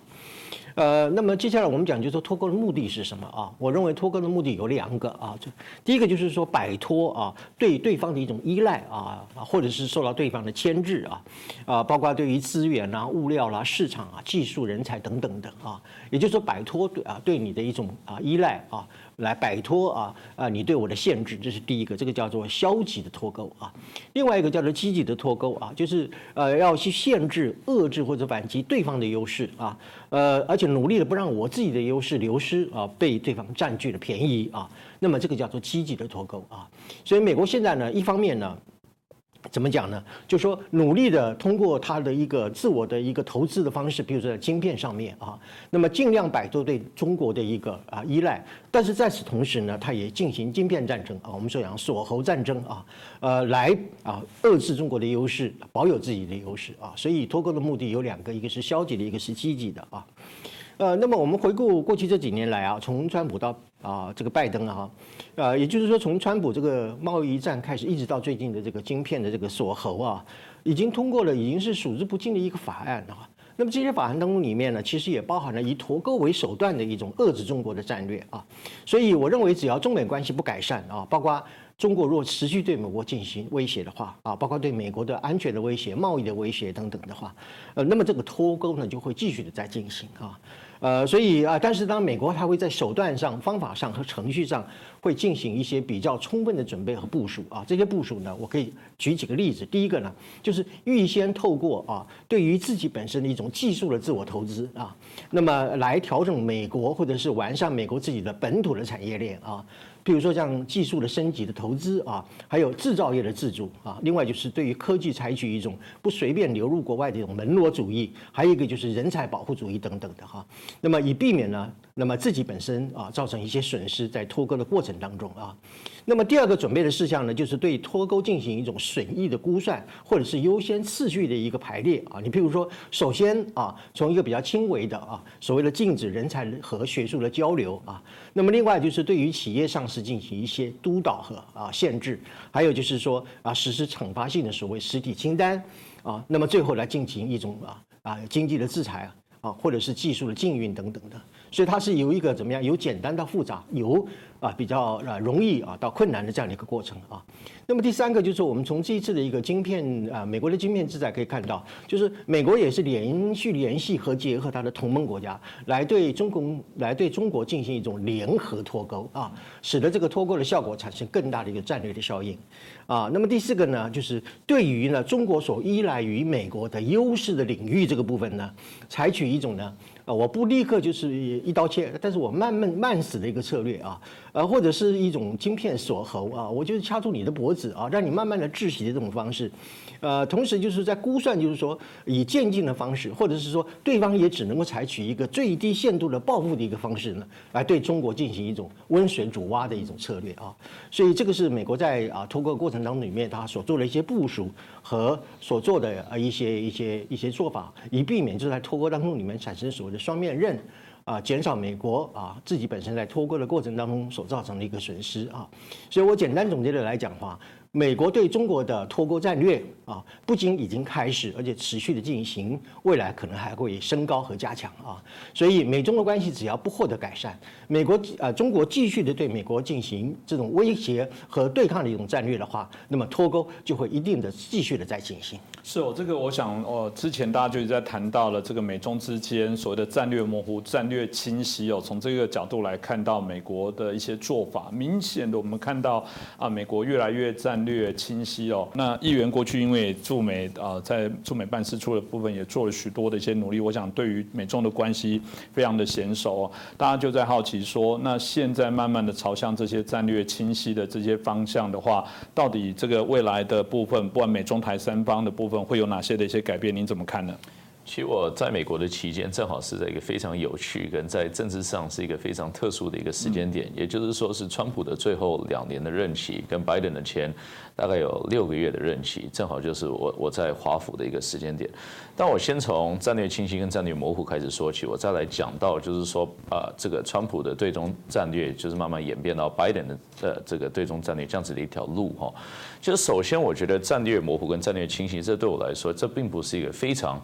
呃，那么接下来我们讲，就是说脱钩的目的是什么啊？我认为脱钩的目的有两个啊，就第一个就是说摆脱啊对对方的一种依赖啊，或者是受到对方的牵制啊，啊，包括对于资源啦、物料啦、市场啊、技术人才等等的啊，也就是说摆脱对啊对你的一种啊依赖啊。来摆脱啊啊你对我的限制，这是第一个，这个叫做消极的脱钩啊。另外一个叫做积极的脱钩啊，就是呃要去限制、遏制或者反击对方的优势啊，呃而且努力的不让我自己的优势流失啊，被对方占据了便宜啊。那么这个叫做积极的脱钩啊。所以美国现在呢，一方面呢。怎么讲呢？就说努力的通过他的一个自我的一个投资的方式，比如说在晶片上面啊，那么尽量摆脱对中国的一个啊依赖。但是在此同时呢，他也进行晶片战争啊，我们说讲锁喉战争啊，呃，来啊遏制中国的优势，保有自己的优势啊。所以脱钩的目的有两个，一个是消极的，一个是积极的啊。呃，那么我们回顾过去这几年来啊，从川普到啊这个拜登啊，呃，也就是说从川普这个贸易战开始，一直到最近的这个晶片的这个锁喉啊，已经通过了，已经是数之不尽的一个法案啊。那么这些法案当中里面呢，其实也包含了以脱钩为手段的一种遏制中国的战略啊。所以我认为，只要中美关系不改善啊，包括中国若持续对美国进行威胁的话啊，包括对美国的安全的威胁、贸易的威胁等等的话，呃，那么这个脱钩呢就会继续的在进行啊。呃，所以啊，但是当美国它会在手段上、方法上和程序上会进行一些比较充分的准备和部署啊。这些部署呢，我可以举几个例子。第一个呢，就是预先透过啊，对于自己本身的一种技术的自我投资啊，那么来调整美国或者是完善美国自己的本土的产业链啊。比如说像技术的升级的投资啊，还有制造业的自主啊，另外就是对于科技采取一种不随便流入国外的一种门罗主义，还有一个就是人才保护主义等等的哈。那么以避免呢，那么自己本身啊造成一些损失在脱钩的过程当中啊。那么第二个准备的事项呢，就是对脱钩进行一种损益的估算，或者是优先次序的一个排列啊。你譬如说，首先啊，从一个比较轻微的啊，所谓的禁止人才和学术的交流啊。那么另外就是对于企业上市进行一些督导和啊限制，还有就是说啊，实施惩罚性的所谓实体清单啊。那么最后来进行一种啊啊经济的制裁啊，或者是技术的禁运等等的。所以它是由一个怎么样，由简单到复杂，由啊比较啊容易啊到困难的这样的一个过程啊。那么第三个就是我们从这一次的一个晶片啊，美国的晶片制裁可以看到，就是美国也是连续联系和结合它的同盟国家，来对中国来对中国进行一种联合脱钩啊，使得这个脱钩的效果产生更大的一个战略的效应啊。那么第四个呢，就是对于呢中国所依赖于美国的优势的领域这个部分呢，采取一种呢。啊，我不立刻就是一刀切，但是我慢慢慢死的一个策略啊，呃，或者是一种晶片锁喉啊，我就是掐住你的脖子啊，让你慢慢的窒息的这种方式，呃，同时就是在估算，就是说以渐进的方式，或者是说对方也只能够采取一个最低限度的报复的一个方式呢，来对中国进行一种温水煮蛙的一种策略啊，所以这个是美国在啊脱钩过程当中里面他所做的一些部署和所做的呃一些一些一些做法，以避免就在脱钩当中里面产生所谓的。双面刃，啊，减少美国啊自己本身在脱钩的过程当中所造成的一个损失啊，所以我简单总结的来讲话。美国对中国的脱钩战略啊，不仅已经开始，而且持续的进行，未来可能还会升高和加强啊。所以美中的关系只要不获得改善，美国呃中国继续的对美国进行这种威胁和对抗的一种战略的话，那么脱钩就会一定的继续的在进行。是哦，这个我想哦，之前大家就是在谈到了这个美中之间所谓的战略模糊、战略清晰哦。从这个角度来看到美国的一些做法，明显的我们看到啊，美国越来越在战。略清晰哦。那议员过去因为驻美啊，在驻美办事处的部分也做了许多的一些努力，我想对于美中的关系非常的娴熟哦。大家就在好奇说，那现在慢慢的朝向这些战略清晰的这些方向的话，到底这个未来的部分，不管美中台三方的部分会有哪些的一些改变？您怎么看呢？其实我在美国的期间，正好是在一个非常有趣跟在政治上是一个非常特殊的一个时间点，也就是说是川普的最后两年的任期，跟拜登的前大概有六个月的任期，正好就是我我在华府的一个时间点。但我先从战略清晰跟战略模糊开始说起，我再来讲到就是说啊，这个川普的对中战略就是慢慢演变到拜登的呃这个对中战略这样子的一条路哈。就是首先我觉得战略模糊跟战略清晰，这对我来说这并不是一个非常。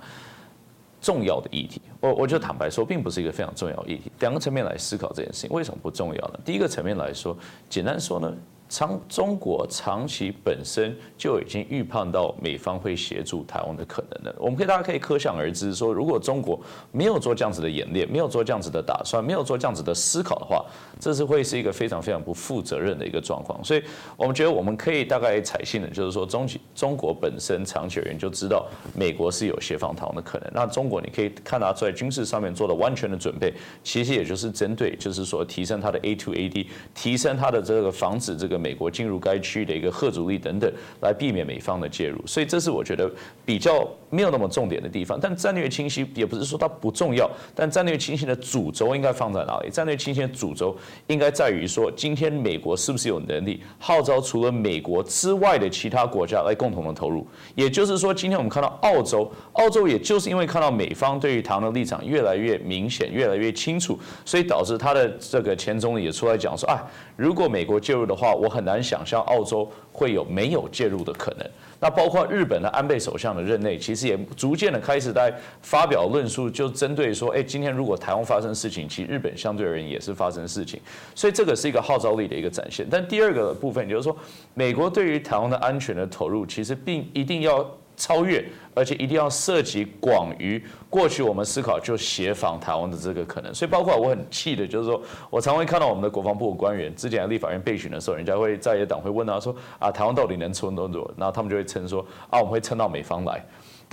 重要的议题，我我就坦白说，并不是一个非常重要议题。两个层面来思考这件事情，为什么不重要呢？第一个层面来说，简单说呢。长中国长期本身就已经预判到美方会协助台湾的可能了。我们可以大家可以可想而知，说如果中国没有做这样子的演练，没有做这样子的打算，没有做这样子的思考的话，这是会是一个非常非常不负责任的一个状况。所以我们觉得我们可以大概采信的，就是说中中国本身长期而言就知道美国是有协防台湾的可能。那中国你可以看到在军事上面做了完全的准备，其实也就是针对就是说提升它的 A to A D，提升它的这个防止这个。美国进入该区域的一个核主力等等，来避免美方的介入，所以这是我觉得比较没有那么重点的地方。但战略清晰也不是说它不重要，但战略清晰的主轴应该放在哪里？战略清晰的主轴应该在于说，今天美国是不是有能力号召除了美国之外的其他国家来共同的投入？也就是说，今天我们看到澳洲，澳洲也就是因为看到美方对于台湾的立场越来越明显、越来越清楚，所以导致他的这个前总理也出来讲说，啊，如果美国介入的话，我很难想象澳洲会有没有介入的可能。那包括日本的安倍首相的任内，其实也逐渐的开始在发表论述，就针对说，哎，今天如果台湾发生事情，其实日本相对而言也是发生事情。所以这个是一个号召力的一个展现。但第二个部分就是说，美国对于台湾的安全的投入，其实并一定要。超越，而且一定要涉及广于过去我们思考就协防台湾的这个可能，所以包括我很气的，就是说我常会看到我们的国防部官员之前立法院备询的时候，人家会在野党会问他说啊，台湾到底能撑多久？然后他们就会称说啊，我们会撑到美方来。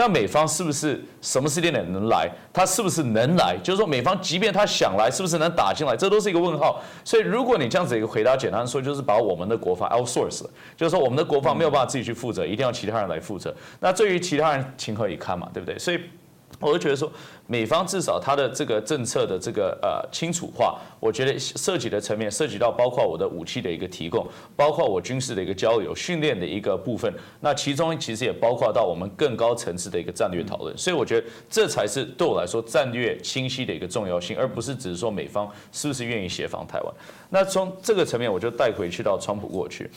那美方是不是什么时间点能来？他是不是能来？就是说，美方即便他想来，是不是能打进来？这都是一个问号。所以，如果你这样子一个回答，简单说就是把我们的国防 outsource，就是说我们的国防没有办法自己去负责，一定要其他人来负责。那对于其他人情何以堪嘛？对不对？所以。我就觉得说，美方至少它的这个政策的这个呃清楚化，我觉得涉及的层面涉及到包括我的武器的一个提供，包括我军事的一个交流、训练的一个部分。那其中其实也包括到我们更高层次的一个战略讨论。所以我觉得这才是对我来说战略清晰的一个重要性，而不是只是说美方是不是愿意协防台湾。那从这个层面，我就带回去到川普过去。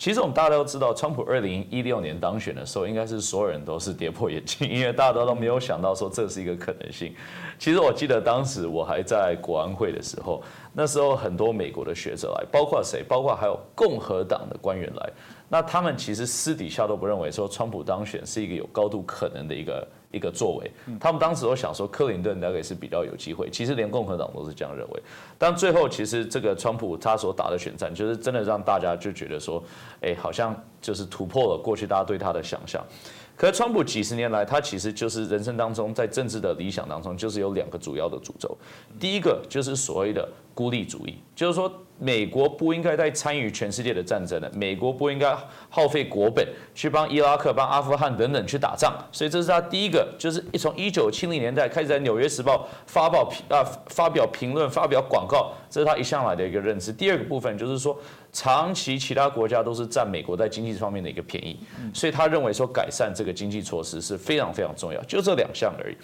其实我们大家都知道，川普二零一六年当选的时候，应该是所有人都是跌破眼镜，因为大家都没有想到说这是一个可能。性。其实我记得当时我还在国安会的时候，那时候很多美国的学者来，包括谁，包括还有共和党的官员来，那他们其实私底下都不认为说川普当选是一个有高度可能的一个一个作为，他们当时都想说克林顿大概是比较有机会，其实连共和党都是这样认为，但最后其实这个川普他所打的选战，就是真的让大家就觉得说，哎，好像就是突破了过去大家对他的想象。可是川普几十年来，他其实就是人生当中在政治的理想当中，就是有两个主要的主轴。第一个就是所谓的孤立主义，就是说美国不应该再参与全世界的战争了，美国不应该耗费国本去帮伊拉克、帮阿富汗等等去打仗。所以这是他第一个，就是一从一九七零年代开始在《纽约时报》发报啊发表评论、发表广告，这是他一向来的一个认知。第二个部分就是说。长期其他国家都是占美国在经济方面的一个便宜，所以他认为说改善这个经济措施是非常非常重要，就这两项而已。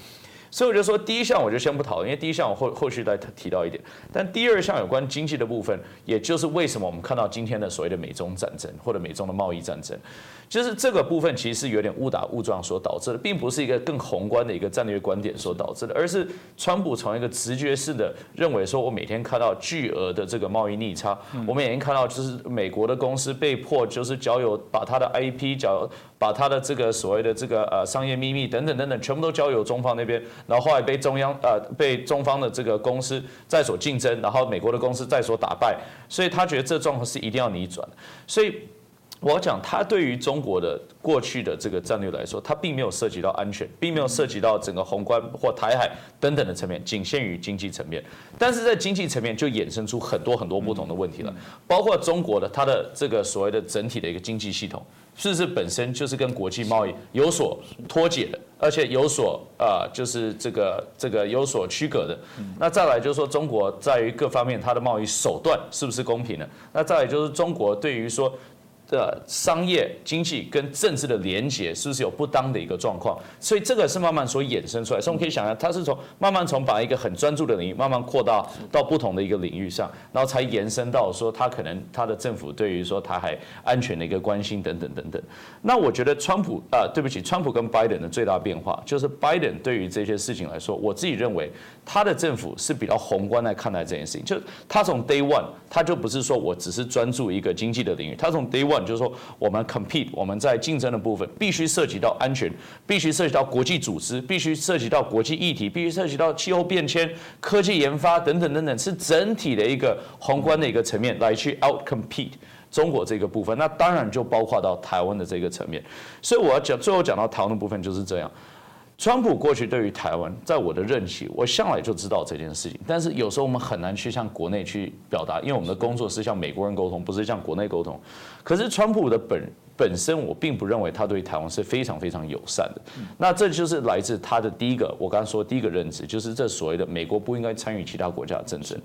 所以我就说第一项我就先不讨论，因为第一项我后后续再提到一点。但第二项有关经济的部分，也就是为什么我们看到今天的所谓的美中战争或者美中的贸易战争。就是这个部分其实是有点误打误撞所导致的，并不是一个更宏观的一个战略观点所导致的，而是川普从一个直觉式的认为说，我每天看到巨额的这个贸易逆差，我们每天看到就是美国的公司被迫就是交由把他的 IP 交，把他的这个所谓的这个呃商业秘密等等等等，全部都交由中方那边，然后后来被中央呃被中方的这个公司在所竞争，然后美国的公司在所打败，所以他觉得这状况是一定要逆转，所以。我讲，它对于中国的过去的这个战略来说，它并没有涉及到安全，并没有涉及到整个宏观或台海等等的层面，仅限于经济层面。但是在经济层面就衍生出很多很多不同的问题了，包括中国的它的这个所谓的整体的一个经济系统，是不是本身就是跟国际贸易有所脱节的，而且有所啊，就是这个这个有所区隔的。那再来就是说，中国在于各方面它的贸易手段是不是公平的？那再来就是中国对于说。的商业经济跟政治的连结是不是有不当的一个状况？所以这个是慢慢所衍生出来。所以我们可以想象，它是从慢慢从把一个很专注的领域慢慢扩大到不同的一个领域上，然后才延伸到说它可能它的政府对于说它还安全的一个关心等等等等。那我觉得川普啊，对不起，川普跟拜登的最大变化就是拜登对于这些事情来说，我自己认为他的政府是比较宏观来看待这件事情。就他从 day one，他就不是说我只是专注一个经济的领域，他从 day one。就是说，我们 compete，我们在竞争的部分必须涉及到安全，必须涉及到国际组织，必须涉及到国际议题，必须涉及到气候变迁、科技研发等等等等，是整体的一个宏观的一个层面来去 out compete 中国这个部分。那当然就包括到台湾的这个层面。所以我要讲，最后讲到台湾的部分就是这样。川普过去对于台湾，在我的任期，我向来就知道这件事情。但是有时候我们很难去向国内去表达，因为我们的工作是向美国人沟通，不是向国内沟通。可是川普的本本身，我并不认为他对台湾是非常非常友善的。那这就是来自他的第一个，我刚刚说第一个认知，就是这所谓的美国不应该参与其他国家的政治。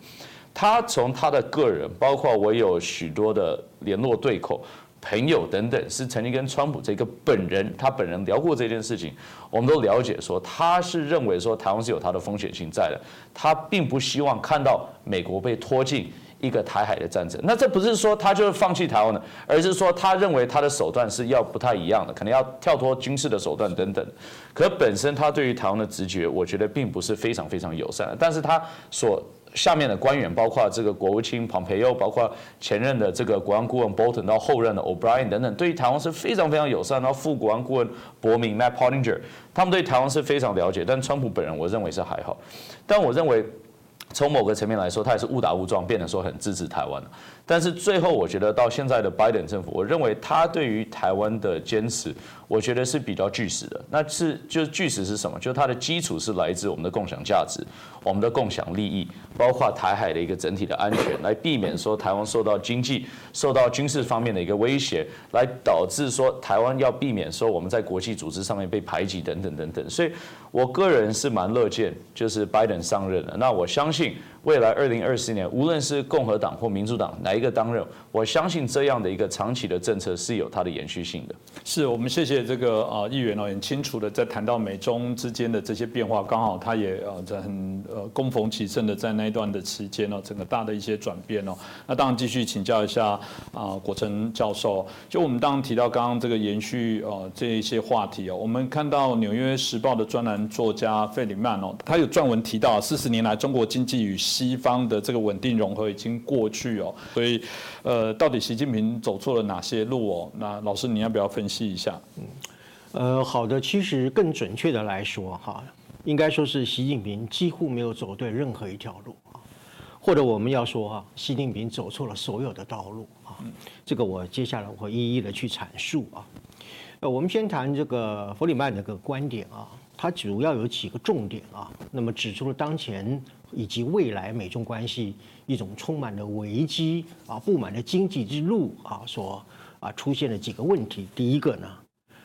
他从他的个人，包括我有许多的联络对口。朋友等等，是曾经跟川普这个本人，他本人聊过这件事情，我们都了解说，他是认为说台湾是有他的风险性在的，他并不希望看到美国被拖进一个台海的战争。那这不是说他就是放弃台湾的，而是说他认为他的手段是要不太一样的，可能要跳脱军事的手段等等。可本身他对于台湾的直觉，我觉得并不是非常非常友善的，但是他所。下面的官员包括这个国务卿蓬佩奥，包括前任的这个国安顾问 Bolton 到后任的 O'Brien 等等，对于台湾是非常非常友善。然后副国安顾问伯明 Matt Pottinger，他们对台湾是非常了解。但川普本人，我认为是还好。但我认为从某个层面来说，他也是误打误撞变得说很支持台湾但是最后，我觉得到现在的拜登政府，我认为他对于台湾的坚持。我觉得是比较巨实的，那是就巨实是什么？就是它的基础是来自我们的共享价值，我们的共享利益，包括台海的一个整体的安全，来避免说台湾受到经济、受到军事方面的一个威胁，来导致说台湾要避免说我们在国际组织上面被排挤等等等等。所以我个人是蛮乐见，就是拜登上任了。那我相信未来二零二四年，无论是共和党或民主党哪一个当任，我相信这样的一个长期的政策是有它的延续性的。是我们谢谢这个呃议员哦，很清楚的在谈到美中之间的这些变化，刚好他也呃在很呃供逢其盛的在那一段的期间哦，整个大的一些转变哦。那当然继续请教一下啊，果成教授，就我们当然提到刚刚这个延续呃这一些话题哦，我们看到纽约时报的专栏作家费里曼哦，他有撰文提到四十年来中国经济与西方的这个稳定融合已经过去哦，所以呃到底习近平走错了哪些路哦？那老师你要不要分析一下？嗯，呃，好的，其实更准确的来说哈，应该说是习近平几乎没有走对任何一条路啊，或者我们要说哈，习近平走错了所有的道路啊，这个我接下来我会一一的去阐述啊。呃，我们先谈这个弗里曼这个观点啊，它主要有几个重点啊。那么指出了当前以及未来美中关系一种充满了危机啊、布满了经济之路啊所啊出现了几个问题。第一个呢，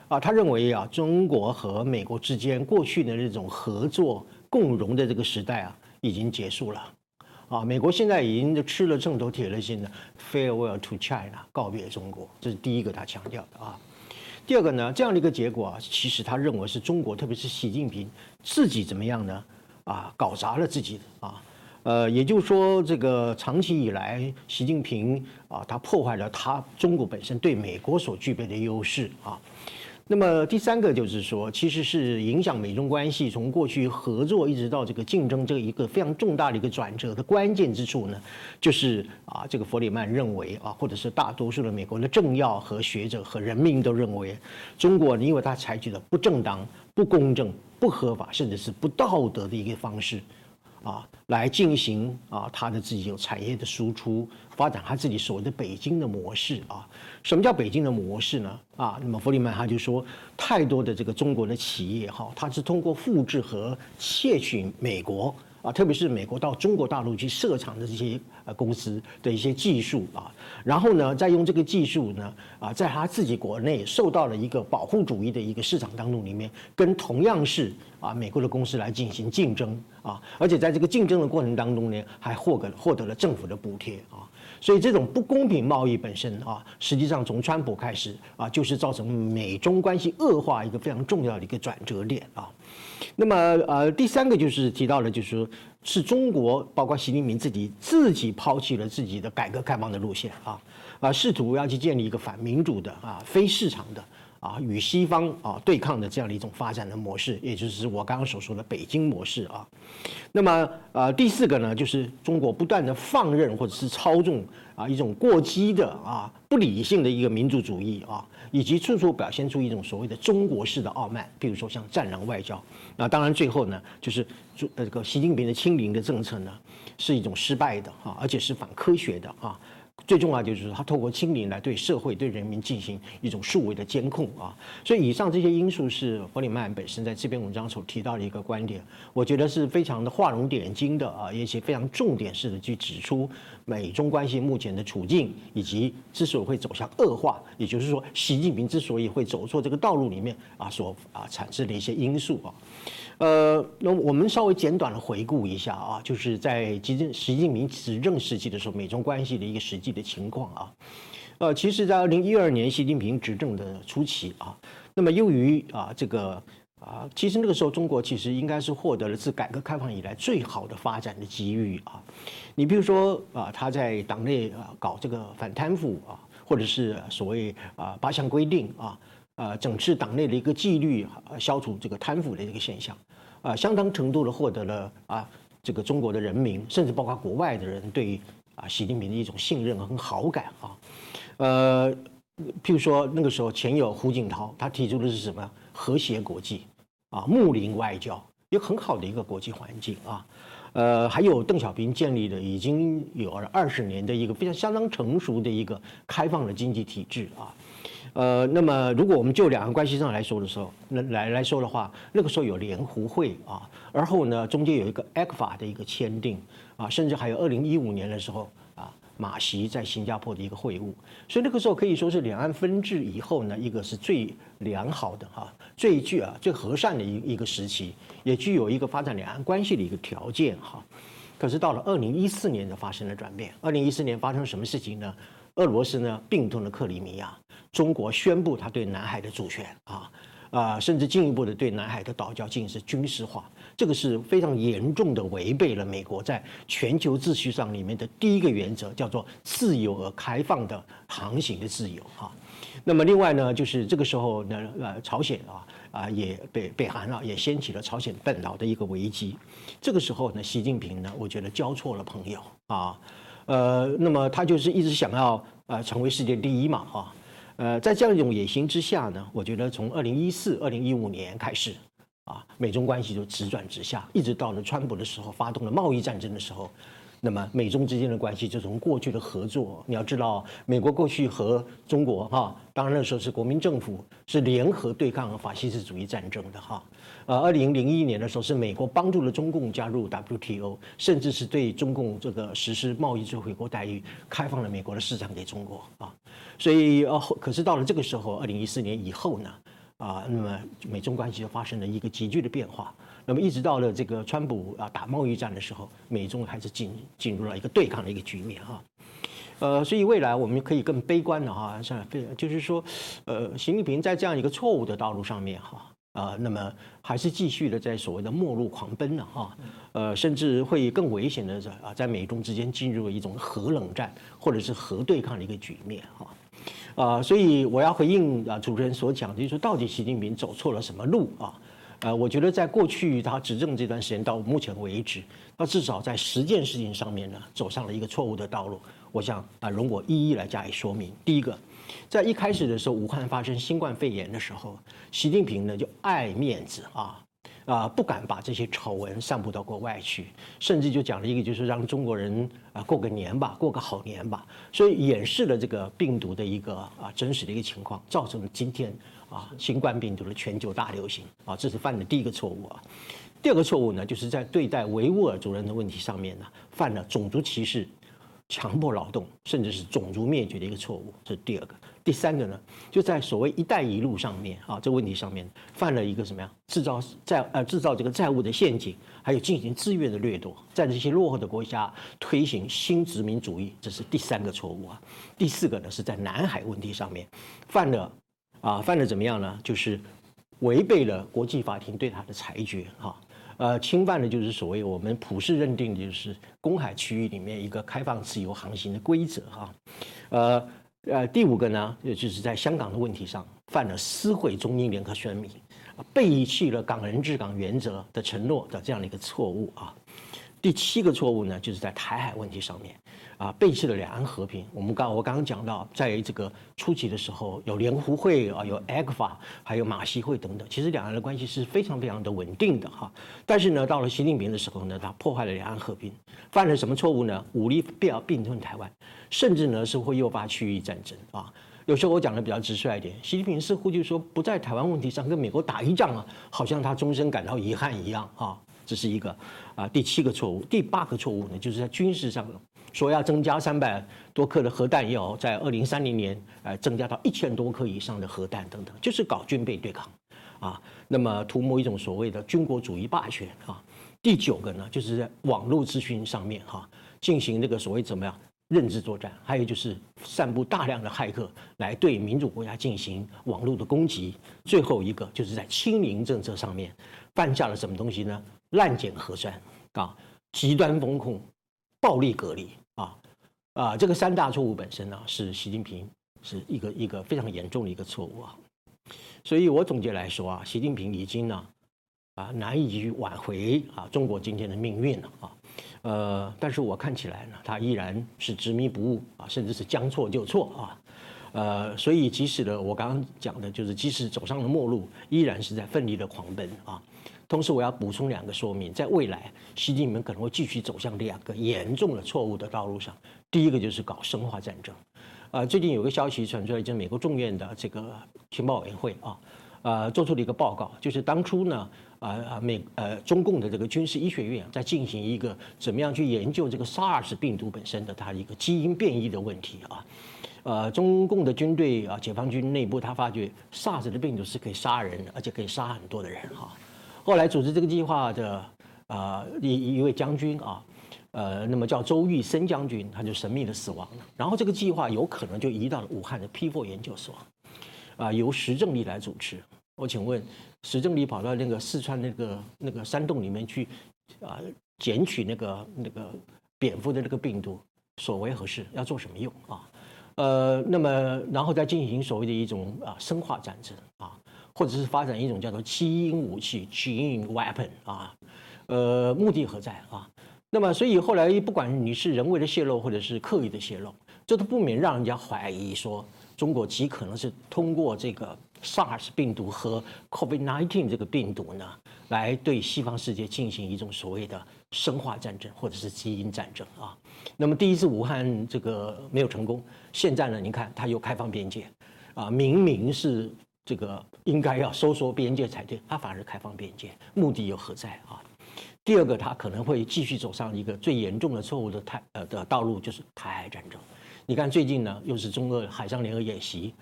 啊，他认为啊，中国和美国之间过去的那种合作共荣的这个时代啊已经结束了。啊，美国现在已经吃了秤砣铁了心的 farewell to China，告别中国，这是第一个他强调的啊。第二个呢，这样的一个结果啊，其实他认为是中国，特别是习近平自己怎么样呢？啊，搞砸了自己啊，呃，也就是说，这个长期以来，习近平啊，他破坏了他中国本身对美国所具备的优势啊。那么第三个就是说，其实是影响美中关系从过去合作一直到这个竞争这一个非常重大的一个转折的关键之处呢，就是啊，这个弗里曼认为啊，或者是大多数的美国的政要和学者和人民都认为，中国因为他采取了不正当、不公正、不合法，甚至是不道德的一个方式。啊，来进行啊，他的自己有产业的输出，发展他自己所谓的北京的模式啊。什么叫北京的模式呢？啊，那么弗里曼他就说，太多的这个中国的企业哈，它是通过复制和窃取美国。啊，特别是美国到中国大陆去设厂的这些呃公司的一些技术啊，然后呢，再用这个技术呢，啊，在他自己国内受到了一个保护主义的一个市场当中里面，跟同样是啊美国的公司来进行竞争啊，而且在这个竞争的过程当中呢，还获得获得了政府的补贴啊，所以这种不公平贸易本身啊，实际上从川普开始啊，就是造成美中关系恶化一个非常重要的一个转折点啊。那么，呃，第三个就是提到了，就是说，是中国，包括习近平自己自己抛弃了自己的改革开放的路线啊，啊，试图要去建立一个反民主的啊、非市场的啊、与西方啊对抗的这样的一种发展的模式，也就是我刚刚所说的北京模式啊。那么，呃，第四个呢，就是中国不断的放任或者是操纵啊一种过激的啊不理性的一个民族主义啊。以及处处表现出一种所谓的中国式的傲慢，比如说像战狼外交，那当然最后呢，就是这个习近平的清零的政策呢，是一种失败的哈，而且是反科学的啊。最重要就是说，他透过清零来对社会、对人民进行一种数位的监控啊。所以，以上这些因素是弗里曼本身在这篇文章所提到的一个观点，我觉得是非常的画龙点睛的啊，而且非常重点式的去指出美中关系目前的处境，以及之所以会走向恶化，也就是说，习近平之所以会走错这个道路里面啊，所啊产生的一些因素啊。呃，那我们稍微简短的回顾一下啊，就是在习近习近平执政时期的时候，美中关系的一个实际的情况啊。呃，其实，在二零一二年习近平执政的初期啊，那么由于啊这个啊，其实那个时候中国其实应该是获得了自改革开放以来最好的发展的机遇啊。你比如说啊，他在党内啊搞这个反贪腐啊，或者是所谓啊八项规定啊。啊，整治党内的一个纪律，消除这个贪腐的一个现象，啊，相当程度的获得了啊，这个中国的人民，甚至包括国外的人对啊习近平的一种信任和好感啊，呃，譬如说那个时候前有胡锦涛，他提出的是什么？和谐国际啊，睦邻外交，有很好的一个国际环境啊，呃，还有邓小平建立的已经有了二十年的一个非常相当成熟的一个开放的经济体制啊。呃，那么如果我们就两岸关系上来说的时候，那来来说的话，那个时候有联湖会啊，而后呢，中间有一个 ECFA 的一个签订啊，甚至还有二零一五年的时候啊，马习在新加坡的一个会晤，所以那个时候可以说是两岸分治以后呢，一个是最良好的哈，最具啊最和善的一一个时期，也具有一个发展两岸关系的一个条件哈。可是到了二零一四年就发生了转变。二零一四年发生什么事情呢？俄罗斯呢并吞了克里米亚，中国宣布他对南海的主权啊啊，甚至进一步的对南海的岛礁进行军事化，这个是非常严重的违背了美国在全球秩序上里面的第一个原则，叫做自由而开放的航行的自由啊。那么另外呢，就是这个时候呢，呃，朝鲜啊啊也被北韩啊也掀起了朝鲜半岛的一个危机。这个时候呢，习近平呢，我觉得交错了朋友啊。呃，那么他就是一直想要呃成为世界第一嘛，哈，呃，在这样一种野心之下呢，我觉得从二零一四、二零一五年开始，啊，美中关系就直转直下，一直到了川普的时候发动了贸易战争的时候。那么美中之间的关系就从过去的合作，你要知道，美国过去和中国哈，当然那时候是国民政府是联合对抗法西斯主义战争的哈。呃，二零零一年的时候是美国帮助了中共加入 WTO，甚至是对中共这个实施贸易最惠国待遇，开放了美国的市场给中国啊。所以呃，可是到了这个时候，二零一四年以后呢，啊，那么美中关系就发生了一个急剧的变化。那么一直到了这个川普啊打贸易战的时候，美中还是进进入了一个对抗的一个局面哈，呃，所以未来我们可以更悲观的哈，像就是说，呃，习近平在这样一个错误的道路上面哈，啊，那么还是继续的在所谓的末路狂奔呢哈，呃，甚至会更危险的是啊，在美中之间进入了一种核冷战或者是核对抗的一个局面哈，啊，所以我要回应啊主持人所讲，就是说到底习近平走错了什么路啊？呃，我觉得在过去他执政这段时间到目前为止，他至少在十件事情上面呢，走上了一个错误的道路。我想啊，容我一一来加以说明。第一个，在一开始的时候，武汉发生新冠肺炎的时候，习近平呢就爱面子啊。啊，不敢把这些丑闻散布到国外去，甚至就讲了一个，就是让中国人啊过个年吧，过个好年吧，所以掩饰了这个病毒的一个啊真实的一个情况，造成了今天啊新冠病毒的全球大流行啊，这是犯的第一个错误啊。第二个错误呢，就是在对待维吾尔族人的问题上面呢，犯了种族歧视。强迫劳动，甚至是种族灭绝的一个错误，这是第二个。第三个呢，就在所谓“一带一路”上面啊，这问题上面犯了一个什么呀？制造债呃制造这个债务的陷阱，还有进行资源的掠夺，在这些落后的国家推行新殖民主义，这是第三个错误啊。第四个呢，是在南海问题上面犯了啊，犯了怎么样呢？就是违背了国际法庭对他的裁决哈。呃，侵犯的就是所谓我们普世认定的就是公海区域里面一个开放自由航行的规则哈，呃呃，第五个呢，也就是在香港的问题上犯了撕毁中英联合声明，背弃了港人治港原则的承诺的这样的一个错误啊。第七个错误呢，就是在台海问题上面。啊，背弃了两岸和平。我们刚我刚刚讲到，在这个初期的时候，有联湖会啊，有 AGFA，还有马习会等等，其实两岸的关系是非常非常的稳定的哈。但是呢，到了习近平的时候呢，他破坏了两岸和平，犯了什么错误呢？武力必要并吞台湾，甚至呢是会诱发区域战争啊。有时候我讲的比较直率一点，习近平似乎就说不在台湾问题上跟美国打一仗啊，好像他终身感到遗憾一样啊。这是一个啊第七个错误。第八个错误呢，就是在军事上。说要增加三百多克的核弹药，在二零三零年，呃，增加到一千多克以上的核弹等等，就是搞军备对抗，啊，那么图谋一种所谓的军国主义霸权啊。第九个呢，就是在网络资讯上面哈，进行这个所谓怎么样认知作战，还有就是散布大量的骇客来对民主国家进行网络的攻击。最后一个就是在清零政策上面犯下了什么东西呢？滥检核酸啊，极端风控，暴力隔离。啊，这个三大错误本身呢，是习近平是一个一个非常严重的一个错误啊，所以我总结来说啊，习近平已经呢，啊，难以挽回啊中国今天的命运了啊，呃，但是我看起来呢，他依然是执迷不悟啊，甚至是将错就错啊，呃，所以即使的我刚刚讲的就是，即使走上了末路，依然是在奋力的狂奔啊。同时，我要补充两个说明，在未来，习近平可能会继续走向两个严重的错误的道路上。第一个就是搞生化战争，呃，最近有个消息传出来，就是美国众院的这个情报委员会啊，呃，做出了一个报告，就是当初呢，啊啊美呃中共的这个军事医学院在进行一个怎么样去研究这个 SARS 病毒本身的它一个基因变异的问题啊，呃，中共的军队啊，解放军内部他发觉 SARS 的病毒是可以杀人的，而且可以杀很多的人哈。后来组织这个计划的啊一一位将军啊，呃，那么叫周玉生将军，他就神秘的死亡了。然后这个计划有可能就移到了武汉的 P4 研究所，啊，由石正丽来主持。我请问，石正丽跑到那个四川那个那个山洞里面去，啊，捡取那个那个蝙蝠的那个病毒，所为何事？要做什么用啊？呃，那么然后再进行所谓的一种啊生化战争啊，或者是发展一种叫做基因武器 （gene weapon） 啊，呃，目的何在啊？那么，所以后来不管你是人为的泄露，或者是刻意的泄露，这都不免让人家怀疑说，中国极可能是通过这个 SARS 病毒和 COVID-19 这个病毒呢，来对西方世界进行一种所谓的生化战争，或者是基因战争啊。那么第一次武汉这个没有成功，现在呢，您看它又开放边界，啊，明明是这个应该要收缩边界才对，它反而开放边界，目的又何在啊？第二个，他可能会继续走上一个最严重的错误的台呃的道路，就是台海战争。你看最近呢，又是中俄海上联合演习，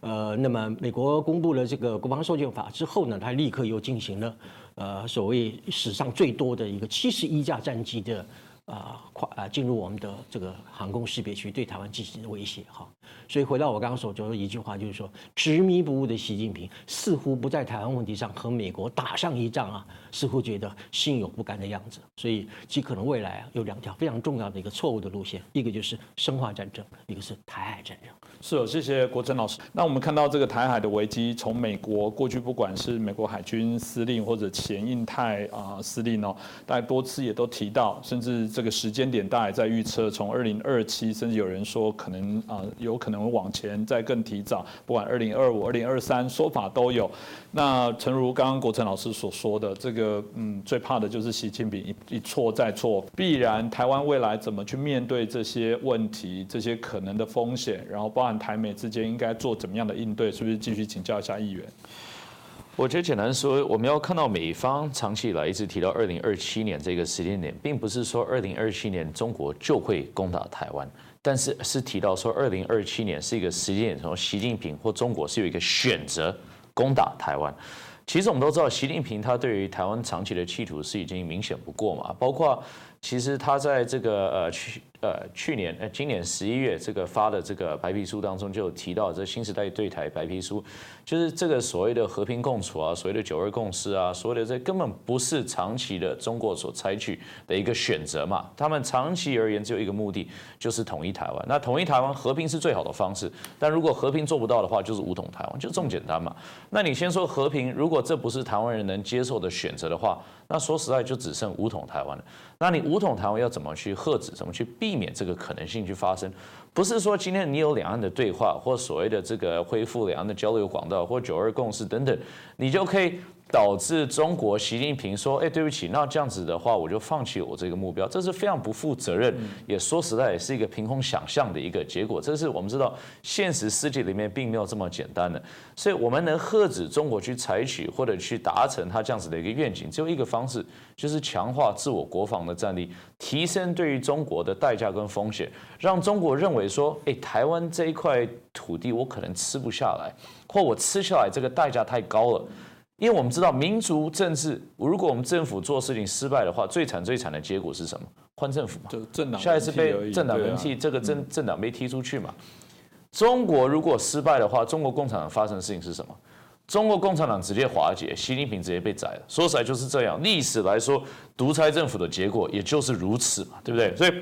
呃，那么美国公布了这个国防授权法之后呢，他立刻又进行了呃所谓史上最多的一个七十一架战机的。啊，跨啊进入我们的这个航空识别区，对台湾进行威胁哈。所以回到我刚刚所说的一句话，就是说执迷不悟的习近平似乎不在台湾问题上和美国打上一仗啊，似乎觉得心有不甘的样子。所以极可能未来啊有两条非常重要的一个错误的路线，一个就是生化战争，一个是台海战争。是，谢谢国珍老师。那我们看到这个台海的危机，从美国过去不管是美国海军司令或者前印太啊司令哦，大家多次也都提到，甚至。这个时间点，大家在预测，从二零二七，甚至有人说可能啊，有可能往前再更提早，不管二零二五、二零二三，说法都有。那诚如刚刚国成老师所说的，这个嗯，最怕的就是习近平一一错再错，必然台湾未来怎么去面对这些问题，这些可能的风险，然后包含台美之间应该做怎么样的应对，是不是继续请教一下议员？我觉得简单说，我们要看到美方长期以来一直提到二零二七年这个时间点，并不是说二零二七年中国就会攻打台湾，但是是提到说二零二七年是一个时间点，从习近平或中国是有一个选择攻打台湾。其实我们都知道，习近平他对于台湾长期的企图是已经明显不过嘛，包括其实他在这个呃去。呃，去年呃，今年十一月这个发的这个白皮书当中就有提到，这新时代对台白皮书，就是这个所谓的和平共处啊，所谓的九二共识啊，所谓的这根本不是长期的中国所采取的一个选择嘛。他们长期而言只有一个目的，就是统一台湾。那统一台湾，和平是最好的方式。但如果和平做不到的话，就是武统台湾，就这么简单嘛。那你先说和平，如果这不是台湾人能接受的选择的话，那说实在就只剩武统台湾了。那你武统台湾要怎么去遏止，怎么去避？避免这个可能性去发生，不是说今天你有两岸的对话，或所谓的这个恢复两岸的交流管道，或九二共识等等，你就可以。导致中国习近平说：“哎，对不起，那这样子的话，我就放弃我这个目标。”这是非常不负责任，也说实在也是一个凭空想象的一个结果。这是我们知道现实世界里面并没有这么简单的，所以我们能遏止中国去采取或者去达成他这样子的一个愿景，只有一个方式，就是强化自我国防的战力，提升对于中国的代价跟风险，让中国认为说：“哎，台湾这一块土地我可能吃不下来，或我吃下来这个代价太高了。”因为我们知道民族政治，如果我们政府做事情失败的话，最惨最惨的结果是什么？换政府嘛，就政党下一次被政党人气，这个政政党被踢出去嘛。中国如果失败的话，中国共产党发生的事情是什么？中国共产党直接瓦解，习近平直接被宰了。说起来就是这样，历史来说，独裁政府的结果也就是如此嘛，对不对？所以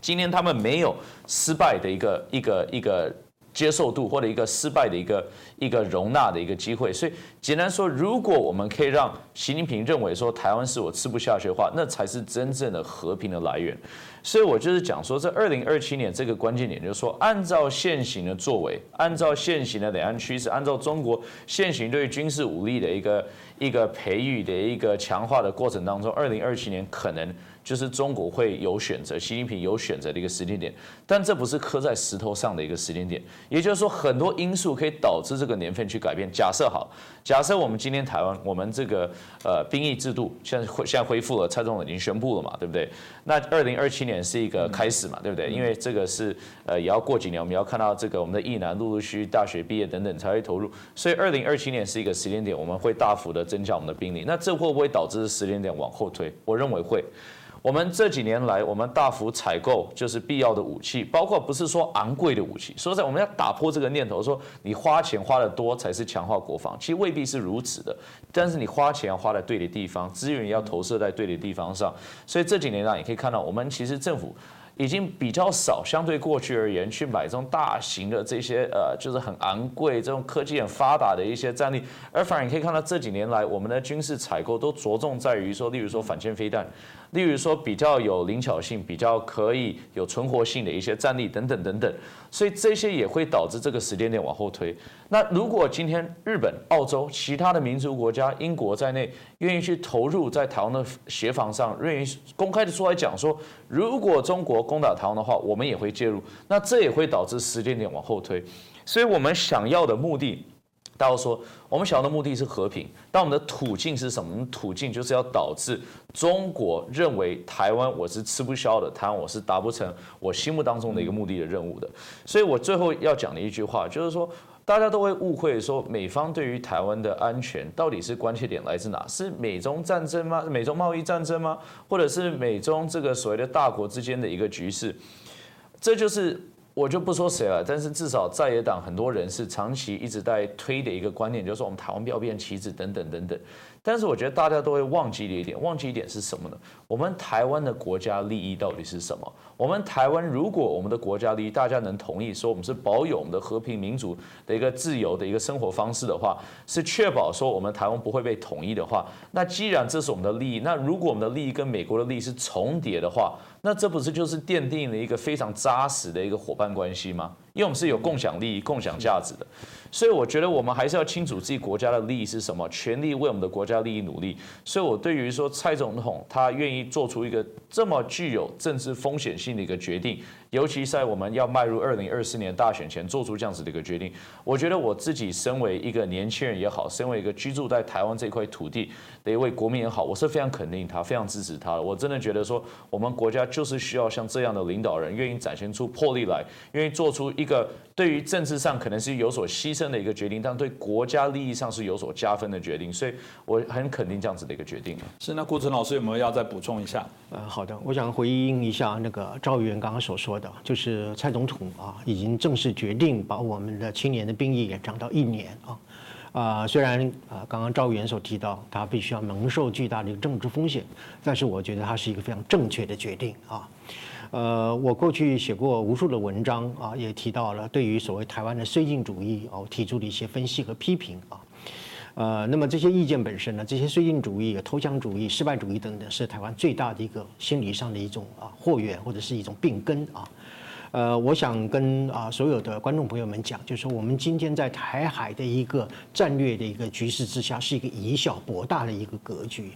今天他们没有失败的一个一个一个。接受度或者一个失败的一个一个容纳的一个机会，所以简单说，如果我们可以让习近平认为说台湾是我吃不下去的话，那才是真正的和平的来源。所以我就是讲说，在二零二七年这个关键点，就是说，按照现行的作为，按照现行的两岸趋势，按照中国现行对军事武力的一个一个培育的一个强化的过程当中，二零二七年可能。就是中国会有选择，习近平有选择的一个时间点，但这不是刻在石头上的一个时间点。也就是说，很多因素可以导致这个年份去改变。假设好，假设我们今天台湾，我们这个呃兵役制度现在恢现在恢复了，蔡总统已经宣布了嘛，对不对？那二零二七年是一个开始嘛，对不对？因为这个是呃也要过几年，我们要看到这个我们的役男陆陆续续大学毕业等等才会投入，所以二零二七年是一个时间点，我们会大幅的增加我们的兵力。那这会不会导致时间点往后推？我认为会。我们这几年来，我们大幅采购就是必要的武器，包括不是说昂贵的武器。说实在，我们要打破这个念头，说你花钱花的多才是强化国防，其实未必是如此的。但是你花钱花在对的地方，资源要投射在对的地方上。所以这几年来，你可以看到，我们其实政府。已经比较少，相对过去而言，去买这种大型的这些呃，就是很昂贵、这种科技很发达的一些战力，而反而你可以看到这几年来，我们的军事采购都着重在于说，例如说反舰飞弹。例如说比较有灵巧性、比较可以有存活性的一些战力等等等等，所以这些也会导致这个时间点往后推。那如果今天日本、澳洲、其他的民族国家、英国在内愿意去投入在台湾的协防上，愿意公开的出来讲说，如果中国攻打台湾的话，我们也会介入，那这也会导致时间点往后推。所以我们想要的目的。大家说，我们想要的目的是和平，但我们的途径是什么？途径就是要导致中国认为台湾我是吃不消的，台湾我是达不成我心目当中的一个目的的任务的。所以我最后要讲的一句话就是说，大家都会误会说，美方对于台湾的安全到底是关切点来自哪？是美中战争吗？美中贸易战争吗？或者是美中这个所谓的大国之间的一个局势？这就是。我就不说谁了，但是至少在野党很多人是长期一直在推的一个观念，就是说我们台湾不要变棋子等等等等。但是我觉得大家都会忘记的一点，忘记一点是什么呢？我们台湾的国家利益到底是什么？我们台湾如果我们的国家利益大家能同意说我们是保有我们的和平民主的一个自由的一个生活方式的话，是确保说我们台湾不会被统一的话，那既然这是我们的利益，那如果我们的利益跟美国的利益是重叠的话，那这不是就是奠定了一个非常扎实的一个伙伴关系吗？因为我们是有共享利益、共享价值的，所以我觉得我们还是要清楚自己国家的利益是什么，全力为我们的国家利益努力。所以我对于说蔡总统他愿意做出一个这么具有政治风险性的一个决定。尤其在我们要迈入二零二四年大选前做出这样子的一个决定，我觉得我自己身为一个年轻人也好，身为一个居住在台湾这块土地的一位国民也好，我是非常肯定他，非常支持他的。我真的觉得说，我们国家就是需要像这样的领导人，愿意展现出魄力来，愿意做出一个对于政治上可能是有所牺牲的一个决定，但对国家利益上是有所加分的决定。所以我很肯定这样子的一个决定。是那顾晨老师有没有要再补充一下？呃，好的，我想回应一下那个赵议员刚刚所说就是蔡总统啊，已经正式决定把我们的青年的兵役延长到一年啊。啊，虽然啊，刚刚赵元所提到他必须要蒙受巨大的一个政治风险，但是我觉得他是一个非常正确的决定啊。呃，我过去写过无数的文章啊，也提到了对于所谓台湾的绥靖主义哦，提出了一些分析和批评啊。呃，那么这些意见本身呢，这些绥靖主义、投降主义、失败主义等等，是台湾最大的一个心理上的一种啊祸源，或者是一种病根啊。呃，我想跟啊所有的观众朋友们讲，就是说我们今天在台海的一个战略的一个局势之下，是一个以小博大的一个格局。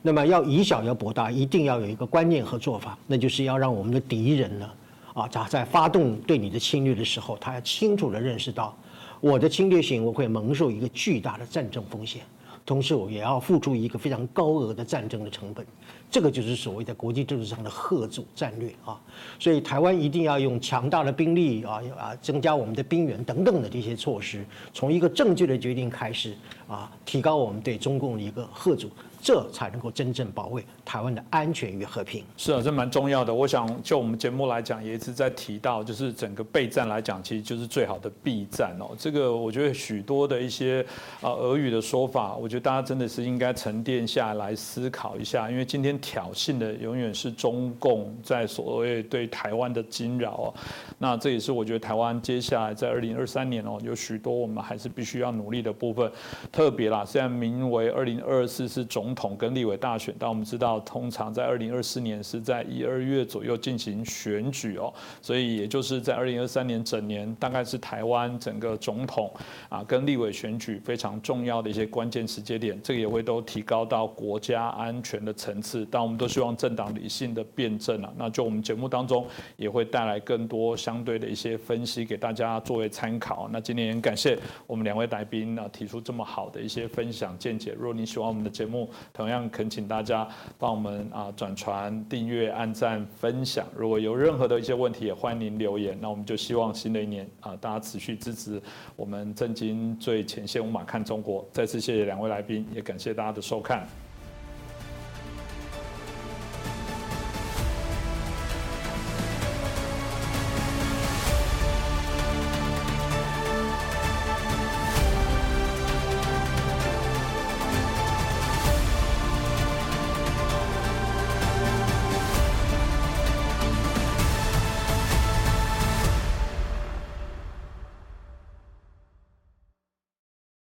那么要以小要博大，一定要有一个观念和做法，那就是要让我们的敌人呢，啊，他在发动对你的侵略的时候，他要清楚的认识到。我的侵略行为会蒙受一个巨大的战争风险，同时我也要付出一个非常高额的战争的成本，这个就是所谓的国际政治上的贺主战略啊。所以台湾一定要用强大的兵力啊啊，增加我们的兵员等等的这些措施，从一个正确的决定开始啊，提高我们对中共的一个贺主。这才能够真正保卫台湾的安全与和平。是啊，这蛮重要的。我想就我们节目来讲，也一直在提到，就是整个备战来讲，其实就是最好的避战哦。这个我觉得许多的一些啊俄语的说法，我觉得大家真的是应该沉淀下来思考一下。因为今天挑衅的永远是中共在所谓对台湾的惊扰哦。那这也是我觉得台湾接下来在二零二三年哦，有许多我们还是必须要努力的部分。特别啦，虽然名为二零二四是总。总统跟立委大选，但我们知道，通常在二零二四年是在一二月左右进行选举哦，所以也就是在二零二三年整年，大概是台湾整个总统啊跟立委选举非常重要的一些关键时间点，这个也会都提高到国家安全的层次。但我们都希望政党理性的辩证啊，那就我们节目当中也会带来更多相对的一些分析给大家作为参考。那今天也感谢我们两位来宾啊提出这么好的一些分享见解。如果你喜欢我们的节目，同样恳请大家帮我们啊转传、订阅、按赞、分享。如果有任何的一些问题，也欢迎您留言。那我们就希望新的一年啊，大家持续支持我们震惊最前线五马看中国。再次谢谢两位来宾，也感谢大家的收看。